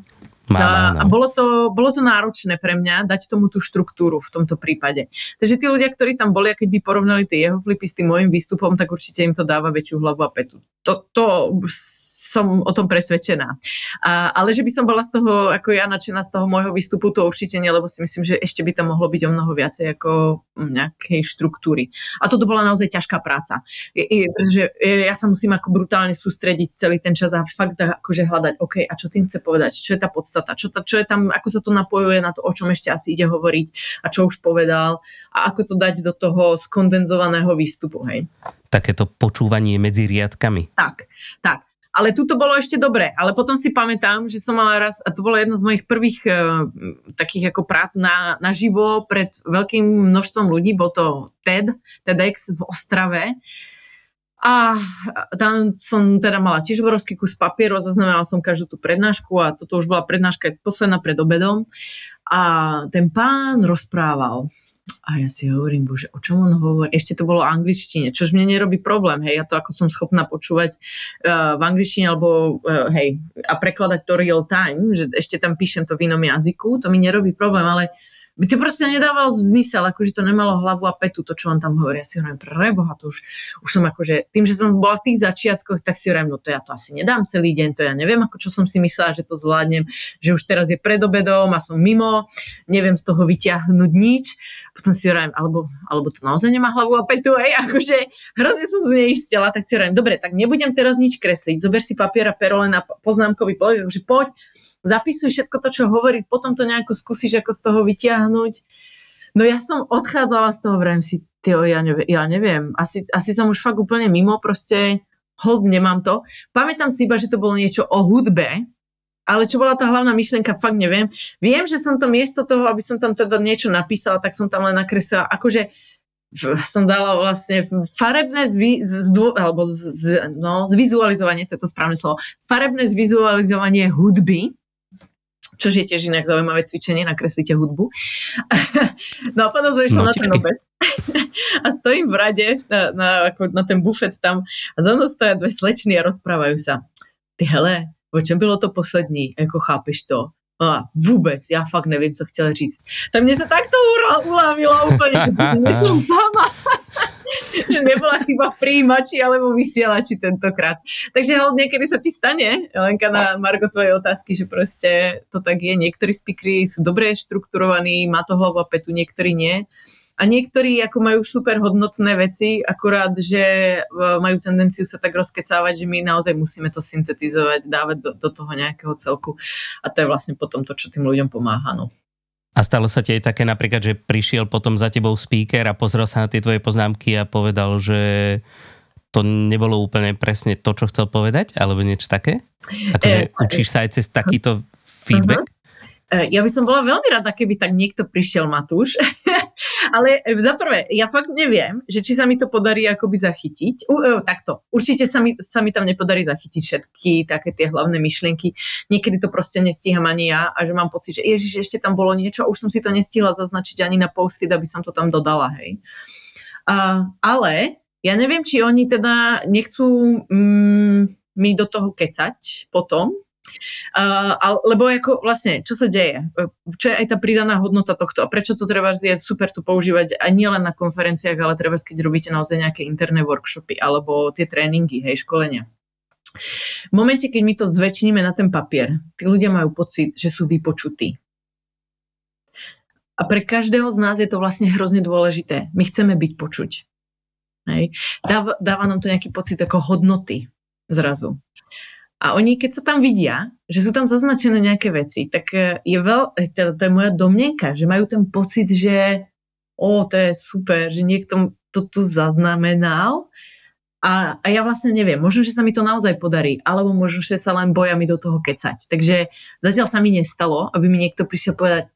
má, má, má. A bolo to, bolo to náročné pre mňa dať tomu tú štruktúru v tomto prípade. Takže tí ľudia, ktorí tam boli, a keď by porovnali tie jeho flipy s tým môjim výstupom, tak určite im to dáva väčšiu hlavu a petu. To, to som o tom presvedčená. A, ale že by som bola z toho, ako ja nadšená z toho môjho výstupu, to určite nie, lebo si myslím, že ešte by tam mohlo byť o mnoho viacej ako nejakej štruktúry. A toto bola naozaj ťažká práca. Je, je, že ja sa musím ako brutálne sústrediť celý ten čas a fakt akože hľadať, OK, a čo tým chce povedať, čo je tá podstata podstata, čo, ta, čo je tam, ako sa to napojuje na to, o čom ešte asi ide hovoriť a čo už povedal a ako to dať do toho skondenzovaného výstupu. Hej. Takéto počúvanie medzi riadkami. Tak, tak. Ale tu to bolo ešte dobre. Ale potom si pamätám, že som mala raz, a to bolo jedna z mojich prvých uh, takých ako prác na, naživo pred veľkým množstvom ľudí. Bol to TED, TEDx v Ostrave. A tam som teda mala tiež obrovský kus papieru a zaznamenala som každú tú prednášku a toto už bola prednáška posledná pred obedom. A ten pán rozprával a ja si hovorím, bože, o čom on hovorí? Ešte to bolo v angličtine, čož mne nerobí problém, hej, ja to ako som schopná počúvať uh, v angličtine alebo, uh, hej, a prekladať to real time, že ešte tam píšem to v inom jazyku, to mi nerobí problém, ale by to proste nedával zmysel, akože to nemalo hlavu a petu, to, čo on tam hovorí. Ja si hovorím, preboha, to už, už som akože, tým, že som bola v tých začiatkoch, tak si hovorím, no to ja to asi nedám celý deň, to ja neviem, ako čo som si myslela, že to zvládnem, že už teraz je pred obedom a som mimo, neviem z toho vyťahnuť nič. Potom si hovorím, alebo, alebo to naozaj nemá hlavu a petu, hej, akože hrozne som zneistila, tak si hovorím, dobre, tak nebudem teraz nič kresliť, zober si papier a pero na poznámkový poď, že poď, zapisuj všetko to, čo hovorí, potom to nejako skúsiš ako z toho vyťahnuť. No ja som odchádzala z toho, vrem si, tyjo, ja, neviem, ja neviem, asi, asi som už fakt úplne mimo, proste hold, nemám to. Pamätám si iba, že to bolo niečo o hudbe, ale čo bola tá hlavná myšlienka, fakt neviem. Viem, že som to miesto toho, aby som tam teda niečo napísala, tak som tam len nakreslila, akože som dala vlastne farebné zvy, zdvo, alebo z, no, zvizualizovanie, to je to správne slovo, farebné zvizualizovanie hudby, čo je tiež inak zaujímavé cvičenie, nakreslíte hudbu. no a potom som išla na ten obed a stojím v rade na, na, ako na ten bufet tam a za mnou stoja dve slečny a rozprávajú sa. Ty hele, o čem bylo to poslední, jako chápeš to? A vůbec, já fakt nevím, co chtěl říct. Tak mě se takto ulávilo úplně, že som sama. Že nebola chyba v príjimači alebo vysielači tentokrát. Takže hol, niekedy sa ti stane, Lenka, na Margo tvojej otázky, že proste to tak je. Niektorí speakery sú dobre štrukturovaní, má to hlavu a petu, niektorí nie. A niektorí ako majú super hodnotné veci, akurát, že e, majú tendenciu sa tak rozkecávať, že my naozaj musíme to syntetizovať, dávať do, do toho nejakého celku. A to je vlastne potom to, čo tým ľuďom pomáha. No. A stalo sa ti aj také napríklad, že prišiel potom za tebou speaker a pozrel sa na tie tvoje poznámky a povedal, že to nebolo úplne presne to, čo chcel povedať, alebo niečo také? Akože e, učíš sa aj cez takýto feedback? Uh-huh. Ja by som bola veľmi rada, keby tak niekto prišiel, Matúš. Ale za prvé, ja fakt neviem, že či sa mi to podarí akoby zachytiť. U, uh, takto, určite sa mi, sa mi tam nepodarí zachytiť všetky také tie hlavné myšlienky. Niekedy to proste nestíham ani ja a že mám pocit, že ježiš, ešte tam bolo niečo už som si to nestihla zaznačiť ani na posty, aby som to tam dodala, hej. Uh, ale ja neviem, či oni teda nechcú mm, mi do toho kecať potom, Uh, lebo ako vlastne, čo sa deje? Čo je aj tá pridaná hodnota tohto? A prečo to treba je super to používať aj nielen na konferenciách, ale treba, keď robíte naozaj nejaké interné workshopy alebo tie tréningy, hej, školenia. V momente, keď my to zväčšníme na ten papier, tí ľudia majú pocit, že sú vypočutí. A pre každého z nás je to vlastne hrozne dôležité. My chceme byť počuť. Hej. Dáva, dáva nám to nejaký pocit ako hodnoty zrazu. A oni, keď sa tam vidia, že sú tam zaznačené nejaké veci, tak e, je veľ, e, teda to je moja domnenka, že majú ten pocit, že o, to je super, že niekto to tu zaznamenal a, a ja vlastne neviem, možno, že sa mi to naozaj podarí, alebo možno, že sa len boja mi do toho kecať. Takže zatiaľ sa mi nestalo, aby mi niekto prišiel povedať,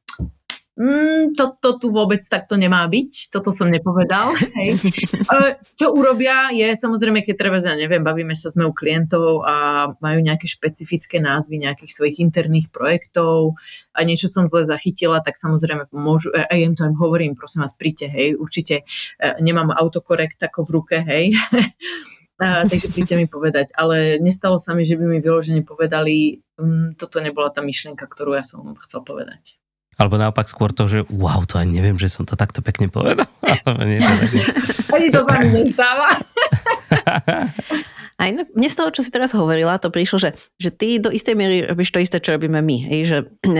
mm, to, to tu vôbec takto nemá byť, toto som nepovedal. Hej. Čo urobia je samozrejme, keď treba, ja neviem, bavíme sa sme u klientov a majú nejaké špecifické názvy nejakých svojich interných projektov a niečo som zle zachytila, tak samozrejme môžu, aj im to im hovorím, prosím vás, príďte, hej, určite e, nemám autokorekt ako v ruke, hej. A, takže príďte mi povedať. Ale nestalo sa mi, že by mi vyložene povedali, um, toto nebola tá myšlienka, ktorú ja som chcel povedať. Alebo naopak skôr to, že wow, to ani neviem, že som to takto pekne povedal. Ani to sa mi nestáva. A inak, mne z toho, čo si teraz hovorila, to prišlo, že, že ty do istej miery robíš to isté, čo robíme my. Hej? Že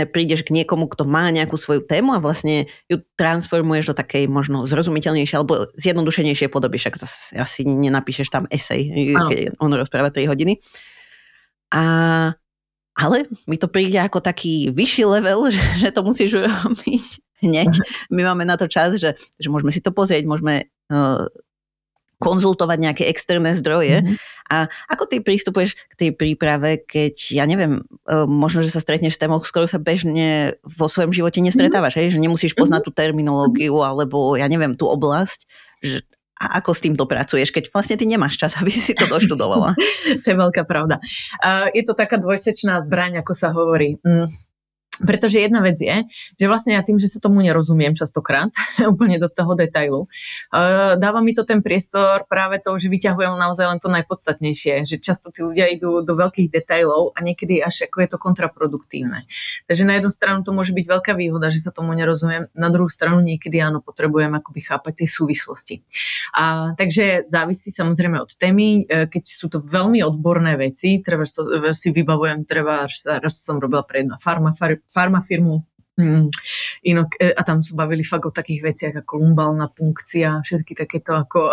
prídeš k niekomu, kto má nejakú svoju tému a vlastne ju transformuješ do takej možno zrozumiteľnejšej alebo zjednodušenejšej podoby. Však zase asi nenapíšeš tam esej, keď on rozpráva 3 hodiny. A ale mi to príde ako taký vyšší level, že, že to musíš urobiť hneď. My máme na to čas, že, že môžeme si to pozrieť, môžeme uh, konzultovať nejaké externé zdroje. Mm-hmm. A ako ty prístupuješ k tej príprave, keď, ja neviem, uh, možno, že sa stretneš s témou, s ktorou sa bežne vo svojom živote nestretávaš, mm-hmm. hej? že nemusíš poznať tú terminológiu alebo, ja neviem, tú oblasť. Že, a ako s týmto pracuješ, keď vlastne ty nemáš čas, aby si to doštudovala? to je veľká pravda. Uh, je to taká dvojsečná zbraň, ako sa hovorí. Mm pretože jedna vec je, že vlastne ja tým, že sa tomu nerozumiem častokrát, úplne do toho detailu, dáva mi to ten priestor práve to, že vyťahujem naozaj len to najpodstatnejšie, že často tí ľudia idú do veľkých detailov a niekedy až ako je to kontraproduktívne. Takže na jednu stranu to môže byť veľká výhoda, že sa tomu nerozumiem, na druhú stranu niekedy áno, potrebujem akoby chápať tie súvislosti. A, takže závisí samozrejme od témy, e, keď sú to veľmi odborné veci, treba si vybavujem, treba, raz som robila pre jedna farma, farmafirmu Mm, inok, e, a tam sa bavili fakt o takých veciach ako lumbálna punkcia, všetky takéto ako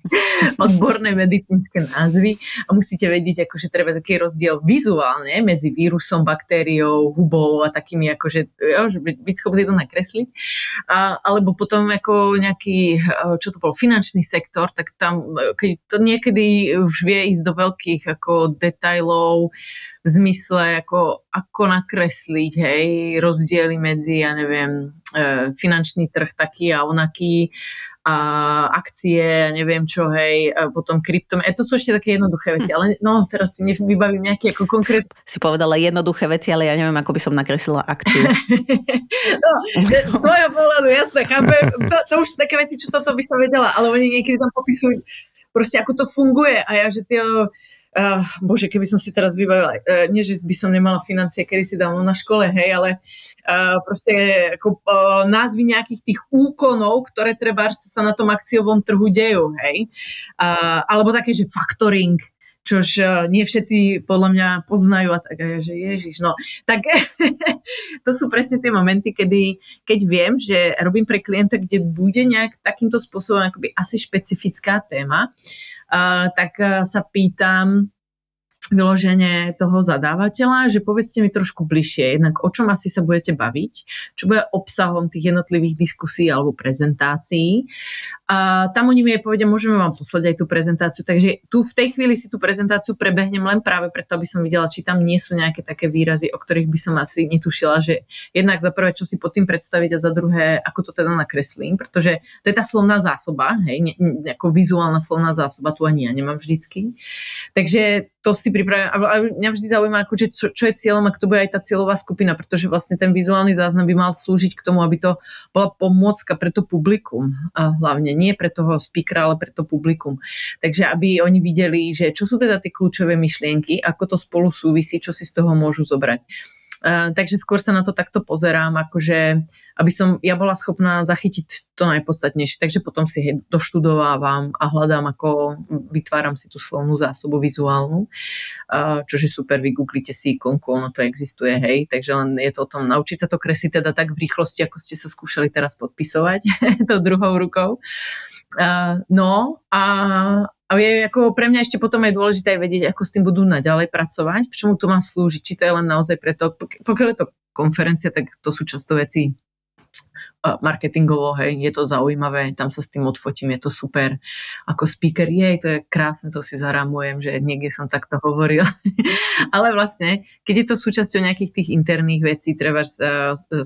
odborné medicínske názvy a musíte vedieť, akože treba taký rozdiel vizuálne medzi vírusom, baktériou, hubou a takými akože, jo, že byť schopný to nakresliť. A, alebo potom ako nejaký, e, čo to bol, finančný sektor, tak tam, e, keď to niekedy už vie ísť do veľkých ako detajlov, v zmysle, ako, ako nakresliť, hej, rozdiely medzi, ja neviem, e, finančný trh taký a onaký, a akcie, neviem čo, hej, a potom kryptom. E, to sú ešte také jednoduché veci, ale no, teraz si nevybavím nejaké ako konkrét... Si povedala jednoduché veci, ale ja neviem, ako by som nakreslila akciu. no, z tvojho pohľadu, jasné, chápem. To, to už sú také veci, čo toto by som vedela, ale oni niekedy tam popisujú proste, ako to funguje a ja, že tie Uh, bože, keby som si teraz vybavila, uh, nie, že by som nemala financie kedy si dávno na škole, hej, ale uh, proste ako uh, názvy nejakých tých úkonov, ktoré treba sa na tom akciovom trhu dejú, hej. Uh, alebo také, že factoring, čož uh, nie všetci podľa mňa poznajú a tak, že ježiš, no. Tak to sú presne tie momenty, kedy, keď viem, že robím pre klienta, kde bude nejak takýmto spôsobom akoby asi špecifická téma, tak sa pýtam, vyloženie toho zadávateľa, že povedzte mi trošku bližšie, jednak o čom asi sa budete baviť, čo bude obsahom tých jednotlivých diskusí alebo prezentácií. A tam oni mi aj povedia, môžeme vám poslať aj tú prezentáciu. Takže tu v tej chvíli si tú prezentáciu prebehnem len práve preto, aby som videla, či tam nie sú nejaké také výrazy, o ktorých by som asi netušila, že jednak za prvé, čo si pod tým predstaviť a za druhé, ako to teda nakreslím, pretože to je tá slovná zásoba, hej, ne, ne, ako vizuálna slovná zásoba, tu ani ja nemám vždycky. Takže to si pripravím. A mňa vždy zaujíma, ako, čo, čo je cieľom a kto bude aj tá cieľová skupina, pretože vlastne ten vizuálny záznam by mal slúžiť k tomu, aby to bola pomôcka pre to publikum a hlavne nie pre toho speakera, ale pre to publikum. Takže aby oni videli, že čo sú teda tie kľúčové myšlienky, ako to spolu súvisí, čo si z toho môžu zobrať. Uh, takže skôr sa na to takto pozerám, akože aby som ja bola schopná zachytiť to najpodstatnejšie. Takže potom si hej, doštudovávam a hľadám, ako vytváram si tú slovnú zásobu vizuálnu, čo je super, vygooglite si ikonku, ono to existuje, hej, takže len je to o tom naučiť sa to kresliť teda tak v rýchlosti, ako ste sa skúšali teraz podpisovať to druhou rukou. No a, a je ako pre mňa ešte potom aj dôležité vedieť, ako s tým budú naďalej pracovať, čomu to má slúžiť, či to je len naozaj preto, pokiaľ je to konferencia, tak to sú často veci marketingovo, hej, je to zaujímavé, tam sa s tým odfotím, je to super. Ako speaker, jej, to je krásne, to si zarámujem, že niekde som takto hovoril. Ale vlastne, keď je to súčasťou nejakých tých interných vecí, treba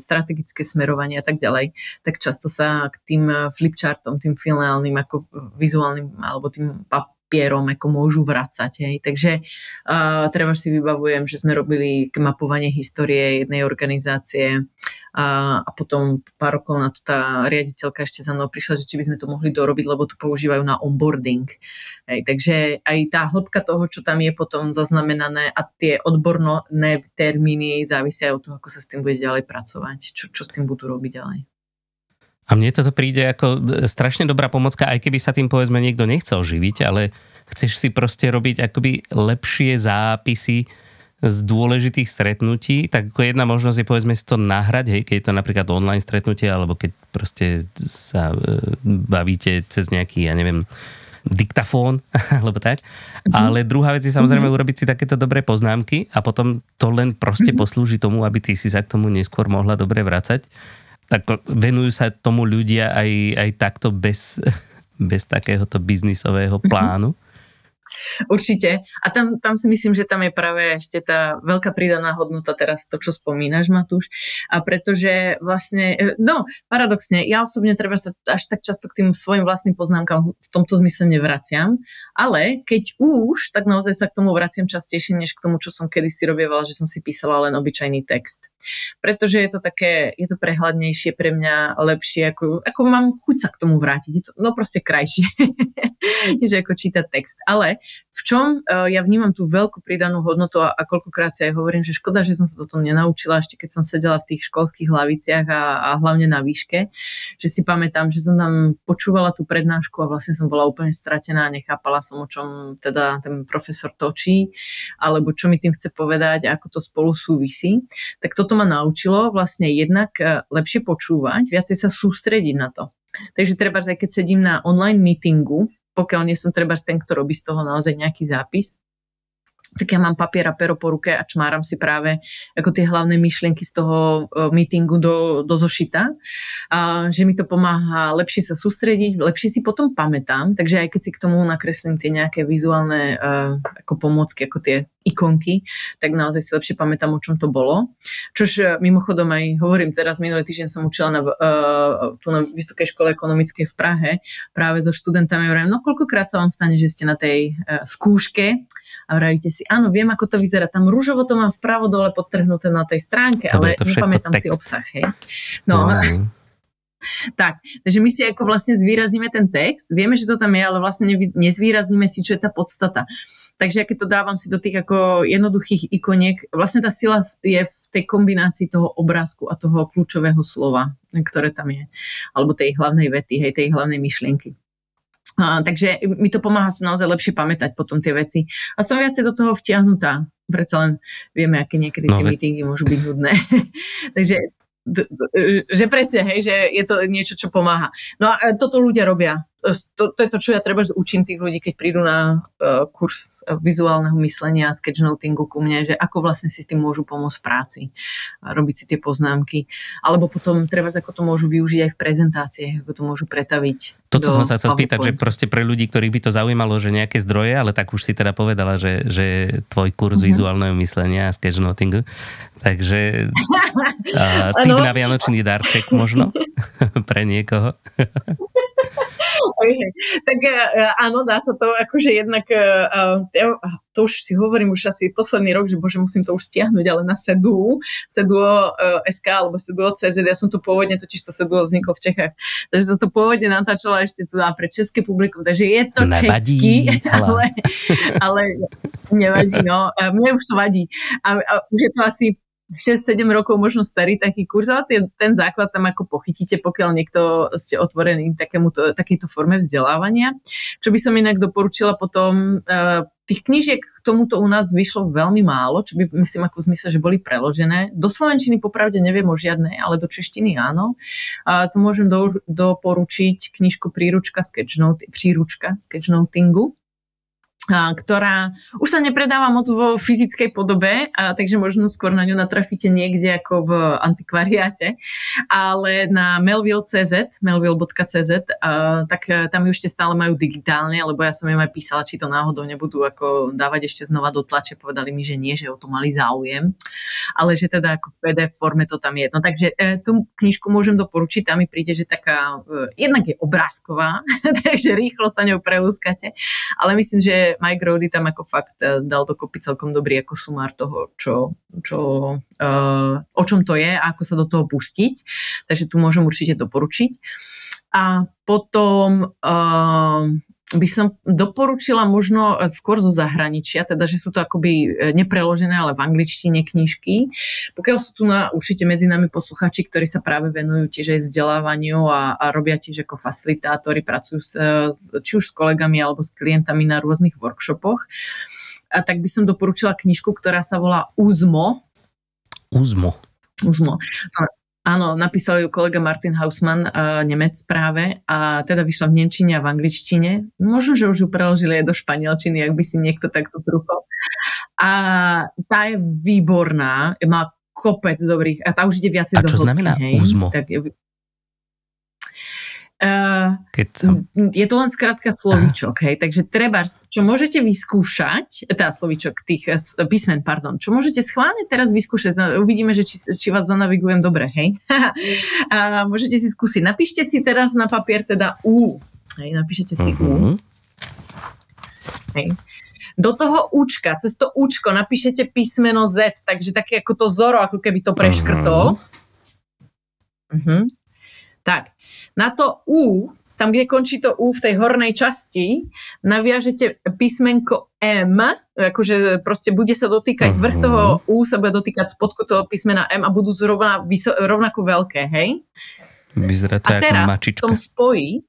strategické smerovanie a tak ďalej, tak často sa k tým flipchartom, tým finálnym, ako vizuálnym, alebo tým papierom ako môžu vracať. Hej. Takže uh, treba si vybavujem, že sme robili mapovanie histórie jednej organizácie a, a potom pár rokov na to tá riaditeľka ešte za mnou prišla, že či by sme to mohli dorobiť, lebo to používajú na onboarding. Hej. Takže aj tá hĺbka toho, čo tam je potom zaznamenané a tie odborné termíny závisia od toho, ako sa s tým bude ďalej pracovať, čo, čo s tým budú robiť ďalej. A mne toto príde ako strašne dobrá pomocka, aj keby sa tým povedzme niekto nechcel živiť, ale chceš si proste robiť akoby lepšie zápisy z dôležitých stretnutí, tak ako jedna možnosť je povedzme si to nahrať, hej, keď je to napríklad online stretnutie, alebo keď proste sa e, bavíte cez nejaký, ja neviem, diktafón, alebo tak. Mm-hmm. Ale druhá vec je samozrejme mm-hmm. urobiť si takéto dobré poznámky a potom to len proste mm-hmm. poslúži tomu, aby ty si sa k tomu neskôr mohla dobre vracať tak venujú sa tomu ľudia aj, aj takto bez, bez takéhoto biznisového mhm. plánu? Určite. A tam, tam si myslím, že tam je práve ešte tá veľká pridaná hodnota teraz to, čo spomínaš, Matúš. A pretože vlastne, e, no, paradoxne, ja osobne treba sa až tak často k tým svojim vlastným poznámkam v tomto zmysle nevraciam, ale keď už, tak naozaj sa k tomu vraciam častejšie, než k tomu, čo som kedysi robievala, že som si písala len obyčajný text. Pretože je to také, je to prehľadnejšie pre mňa, lepšie, ako, ako mám chuť sa k tomu vrátiť. Je to, no proste krajšie, než ako čítať text. Ale v čom uh, ja vnímam tú veľkú pridanú hodnotu a, a koľkokrát si aj hovorím, že škoda, že som sa toto nenaučila ešte keď som sedela v tých školských hlaviciach a, a hlavne na výške, že si pamätám, že som tam počúvala tú prednášku a vlastne som bola úplne stratená a nechápala som, o čom teda ten profesor točí, alebo čo mi tým chce povedať ako to spolu súvisí. Tak toto ma naučilo vlastne jednak e, lepšie počúvať, viacej sa sústrediť na to. Takže treba, aj keď sedím na online meetingu, pokiaľ nie som treba ten, kto robí z toho naozaj nejaký zápis, tak ja mám papier a pero po ruke a čmáram si práve ako tie hlavné myšlienky z toho uh, meetingu do, do zošita, a, že mi to pomáha lepšie sa sústrediť, lepšie si potom pamätám, takže aj keď si k tomu nakreslím tie nejaké vizuálne uh, ako pomôcky, ako tie ikonky, tak naozaj si lepšie pamätám, o čom to bolo. Čož e, mimochodom aj hovorím, teraz minulý týždeň som učila na, uh, tu na Vysokej škole ekonomickej v Prahe práve so študentami. Hovorím, no koľkokrát sa vám stane, že ste na tej uh, skúške a vravíte si, áno, viem, ako to vyzerá. Tam rúžovo to mám vpravo dole podtrhnuté na tej stránke, ale nepamätám text. si obsah. Hej. No, wow. Tak, takže my si ako vlastne zvýrazníme ten text, vieme, že to tam je, ale vlastne nezvýrazníme si, čo je tá podstata. Takže keď to dávam si do tých ako jednoduchých ikoniek, vlastne tá sila je v tej kombinácii toho obrázku a toho kľúčového slova, ktoré tam je. Alebo tej hlavnej vety, hej, tej hlavnej myšlienky. A, takže mi to pomáha sa naozaj lepšie pamätať potom tie veci. A som viacej do toho vtiahnutá. Preto len vieme, aké niekedy no, tie meetingy môžu byť nudné. takže že presne, hej, že je to niečo, čo pomáha. No a toto ľudia robia to, to je to, čo ja treba učím tých ľudí, keď prídu na uh, kurz vizuálneho myslenia, sketchnotingu ku mne, že ako vlastne si tým môžu pomôcť v práci, a robiť si tie poznámky. Alebo potom treba, ako to môžu využiť aj v prezentácii, ako to môžu pretaviť. Toto som sa chcel spýtať, že proste pre ľudí, ktorých by to zaujímalo, že nejaké zdroje, ale tak už si teda povedala, že, že tvoj kurz mm-hmm. vizuálneho myslenia a sketchnotingu. Takže uh, tým na Vianočný darček možno pre niekoho. Tak e, e, áno, dá sa to akože jednak, uh, to už si hovorím už asi posledný rok, že bože, musím to už stiahnuť, ale na Sedu, Seduo uh, SK alebo Seduo CZ, ja som to pôvodne, totiž to Seduo vzniklo v Čechách, takže som to pôvodne natáčala ešte tu pre české publikum, takže je to Nevadí, český, ale, ale nevadí, no, mne už to vadí. A, a už je to asi 6-7 rokov možno starý taký kurz, ale ten, ten základ tam ako pochytíte, pokiaľ niekto ste otvorení takémuto, forme vzdelávania. Čo by som inak doporučila potom, uh, tých knížiek k tomuto u nás vyšlo veľmi málo, čo by myslím ako v zmysle, že boli preložené. Do slovenčiny popravde neviem o žiadnej, ale do češtiny áno. A to môžem do, doporučiť knižku Príručka, sketchnote, príručka sketchnotingu ktorá už sa nepredáva moc vo fyzickej podobe, a, takže možno skôr na ňu natrafíte niekde ako v antikvariáte, ale na melville.cz, melville.cz, tak a, tam ju ešte stále majú digitálne, lebo ja som im aj písala, či to náhodou nebudú ako dávať ešte znova do tlače, povedali mi, že nie, že o to mali záujem, ale že teda ako v PDF forme to tam je. No takže e, tú knižku môžem doporučiť, tam mi príde, že taká, e, jednak je obrázková, takže rýchlo sa ňou preúskate, ale myslím, že Mike Rody tam ako fakt eh, dal dokopy celkom dobrý ako sumár toho, čo, čo, uh, o čom to je a ako sa do toho pustiť. Takže tu môžem určite doporučiť. A potom uh, by som doporučila možno skôr zo zahraničia, teda že sú to akoby e, nepreložené, ale v angličtine knižky. Pokiaľ sú tu na, určite medzi nami posluchači, ktorí sa práve venujú tiež aj vzdelávaniu a, a robia tiež ako facilitátori, pracujú s, s, či už s kolegami alebo s klientami na rôznych workshopoch, a tak by som doporučila knižku, ktorá sa volá Uzmo. Uzmo. Uzmo. Áno, napísal ju kolega Martin Hausmann, uh, Nemec práve, a teda vyšla v Nemčine a v angličtine. Možno, že už ju preložili aj do španielčiny, ak by si niekto takto trúfal. A tá je výborná, má kopec dobrých, a tá už ide viacej a do čo hĺbky, znamená hej? úzmo? Tak, Uh, Keď sa... Je to len skrátka slovíčok, hej, takže treba, čo môžete vyskúšať, teda slovíčok tých uh, písmen, pardon, čo môžete schválne teraz vyskúšať, no, uvidíme, že či, či vás zanavigujem dobre, hej. uh, môžete si skúsiť, napíšte si teraz na papier teda U, hej, napíšete si uh-huh. U. Mhm. Hej. Do toho účka, cez to účko napíšete písmeno Z, takže také ako to zoro, ako keby to preškrtol. Uh-huh. Uh-huh. Tak, na to U tam, kde končí to U v tej hornej časti, naviažete písmenko M, akože proste bude sa dotýkať, vrch Mhm. toho U sa bude dotýkať spodku toho písmena M a budú zrovna, rovnako veľké, hej? Vyzerá to A teraz v tom spoji,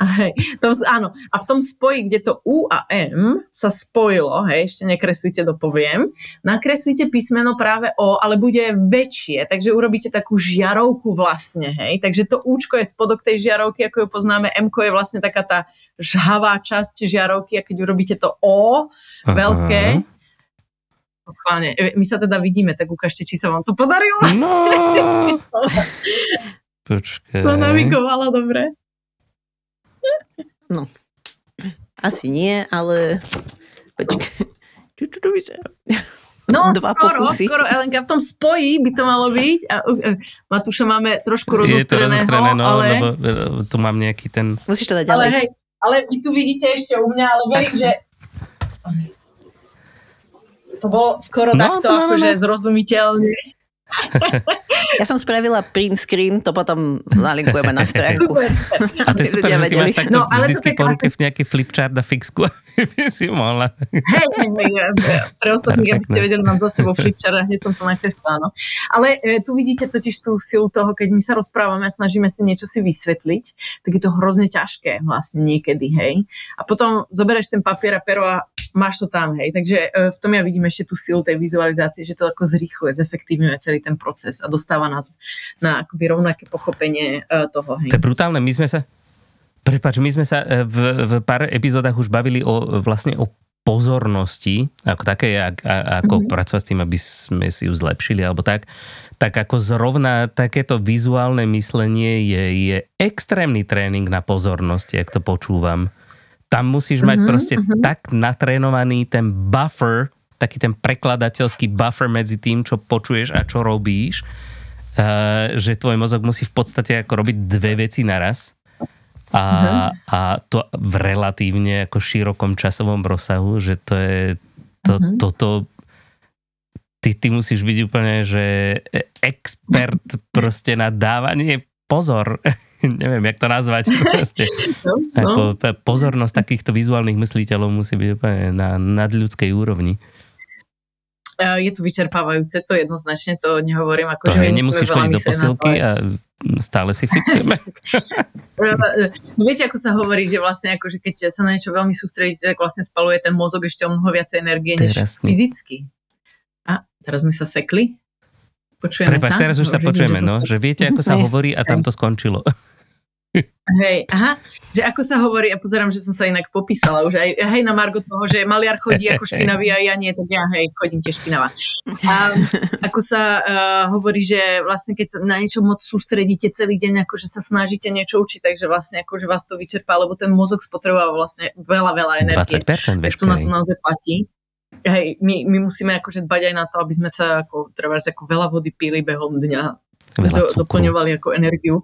a hej, tom, áno, a v tom spoji, kde to U a M sa spojilo, hej, ešte nekreslíte, dopoviem, nakreslíte písmeno práve O, ale bude väčšie, takže urobíte takú žiarovku vlastne, hej, takže to Účko je spodok tej žiarovky, ako ju poznáme, M je vlastne taká tá žhavá časť žiarovky a keď urobíte to O, veľké, Aha. schválne, e, my sa teda vidíme, tak ukážte, či sa vám to podarilo. No, či som vás počkaj. som navigovala dobre. Asi nie, ale... Počkaj. Čo, čo to vyzerá? No, Dva skoro, pokusy. skoro, Elenka, v tom spoji by to malo byť. A, uh, Matúša máme trošku Je to rozostreného, rozostrené, no, ale, lebo e, tu mám nejaký ten... Musíš to dať ale ďalej. hej, ale vy tu vidíte ešte u mňa, ale verím, že to bolo skoro No, takto, no, no, akože no. zrozumiteľne. Ja som spravila print screen, to potom nalinkujeme na stránku. Super. A to je aby super, že ty máš takto No, ale vždycky po ruke v nejaký flipchart a fixku. by si mohla. Hej, hej, hej, pre ostatných, aby ste vedeli, mám za sebou flipchart a hneď som to nakreslila. No. Ale e, tu vidíte totiž tú silu toho, keď my sa rozprávame a snažíme si niečo si vysvetliť, tak je to hrozne ťažké vlastne niekedy, hej. A potom zoberieš ten papier a pero a máš to tam, hej. Takže e, v tom ja vidím ešte tú silu tej vizualizácie, že to ako zrýchluje, zefektívňuje celý ten proces a dostáva nás na akoby rovnaké pochopenie e, toho, hej. To je brutálne, my sme sa... Prepač, my sme sa e, v, v pár epizódach už bavili o, vlastne o pozornosti, ako také, a, a, ako mm-hmm. pracovať s tým, aby sme si ju zlepšili, alebo tak, tak ako zrovna takéto vizuálne myslenie je, je extrémny tréning na pozornosti, ak to počúvam. Tam musíš mať Mhm, proste mhm. tak natrénovaný ten buffer, taký ten prekladateľský buffer medzi tým, čo počuješ a čo robíš, uh, že tvoj mozog musí v podstate ako robiť dve veci naraz a, a to v relatívne ako širokom časovom rozsahu, že to je to, Mhm. toto ty, ty musíš byť úplne, že expert proste na dávanie pozor. Neviem, jak to nazvať. Proste. No, no. Ako pozornosť takýchto vizuálnych mysliteľov musí byť úplne na nadľudskej úrovni. Je to vyčerpávajúce, to jednoznačne, to nehovorím, To ako že je, my nemusíš chodiť do to, posilky a stále si fixujeme. No viete, ako sa hovorí, že vlastne ako, že keď sa na niečo veľmi sústredíte, tak vlastne spaluje ten mozog ešte o mnoho viacej energie než Teraz mi- fyzicky. A teraz sme sa sekli. Počujeme Prepač, sa? teraz už sa vidím, počujeme, že no, sa- že viete, ako sa hovorí a tam to skončilo. Hej, aha, že ako sa hovorí, ja pozerám, že som sa inak popísala už aj, hej, na Margo toho, že maliar chodí ako špinavý a ja nie, tak ja hej, chodím tiež špinavá. A ako sa uh, hovorí, že vlastne keď sa na niečo moc sústredíte celý deň, akože sa snažíte niečo učiť, takže vlastne akože vás to vyčerpá, lebo ten mozog spotreboval vlastne veľa, veľa energie. 20% Tak tu na to veškerej. naozaj platí. Hej, my, my musíme akože dbať aj na to, aby sme sa ako, treba ako veľa vody pili behom dňa, Veľa do, cukru. doplňovali ako energiu.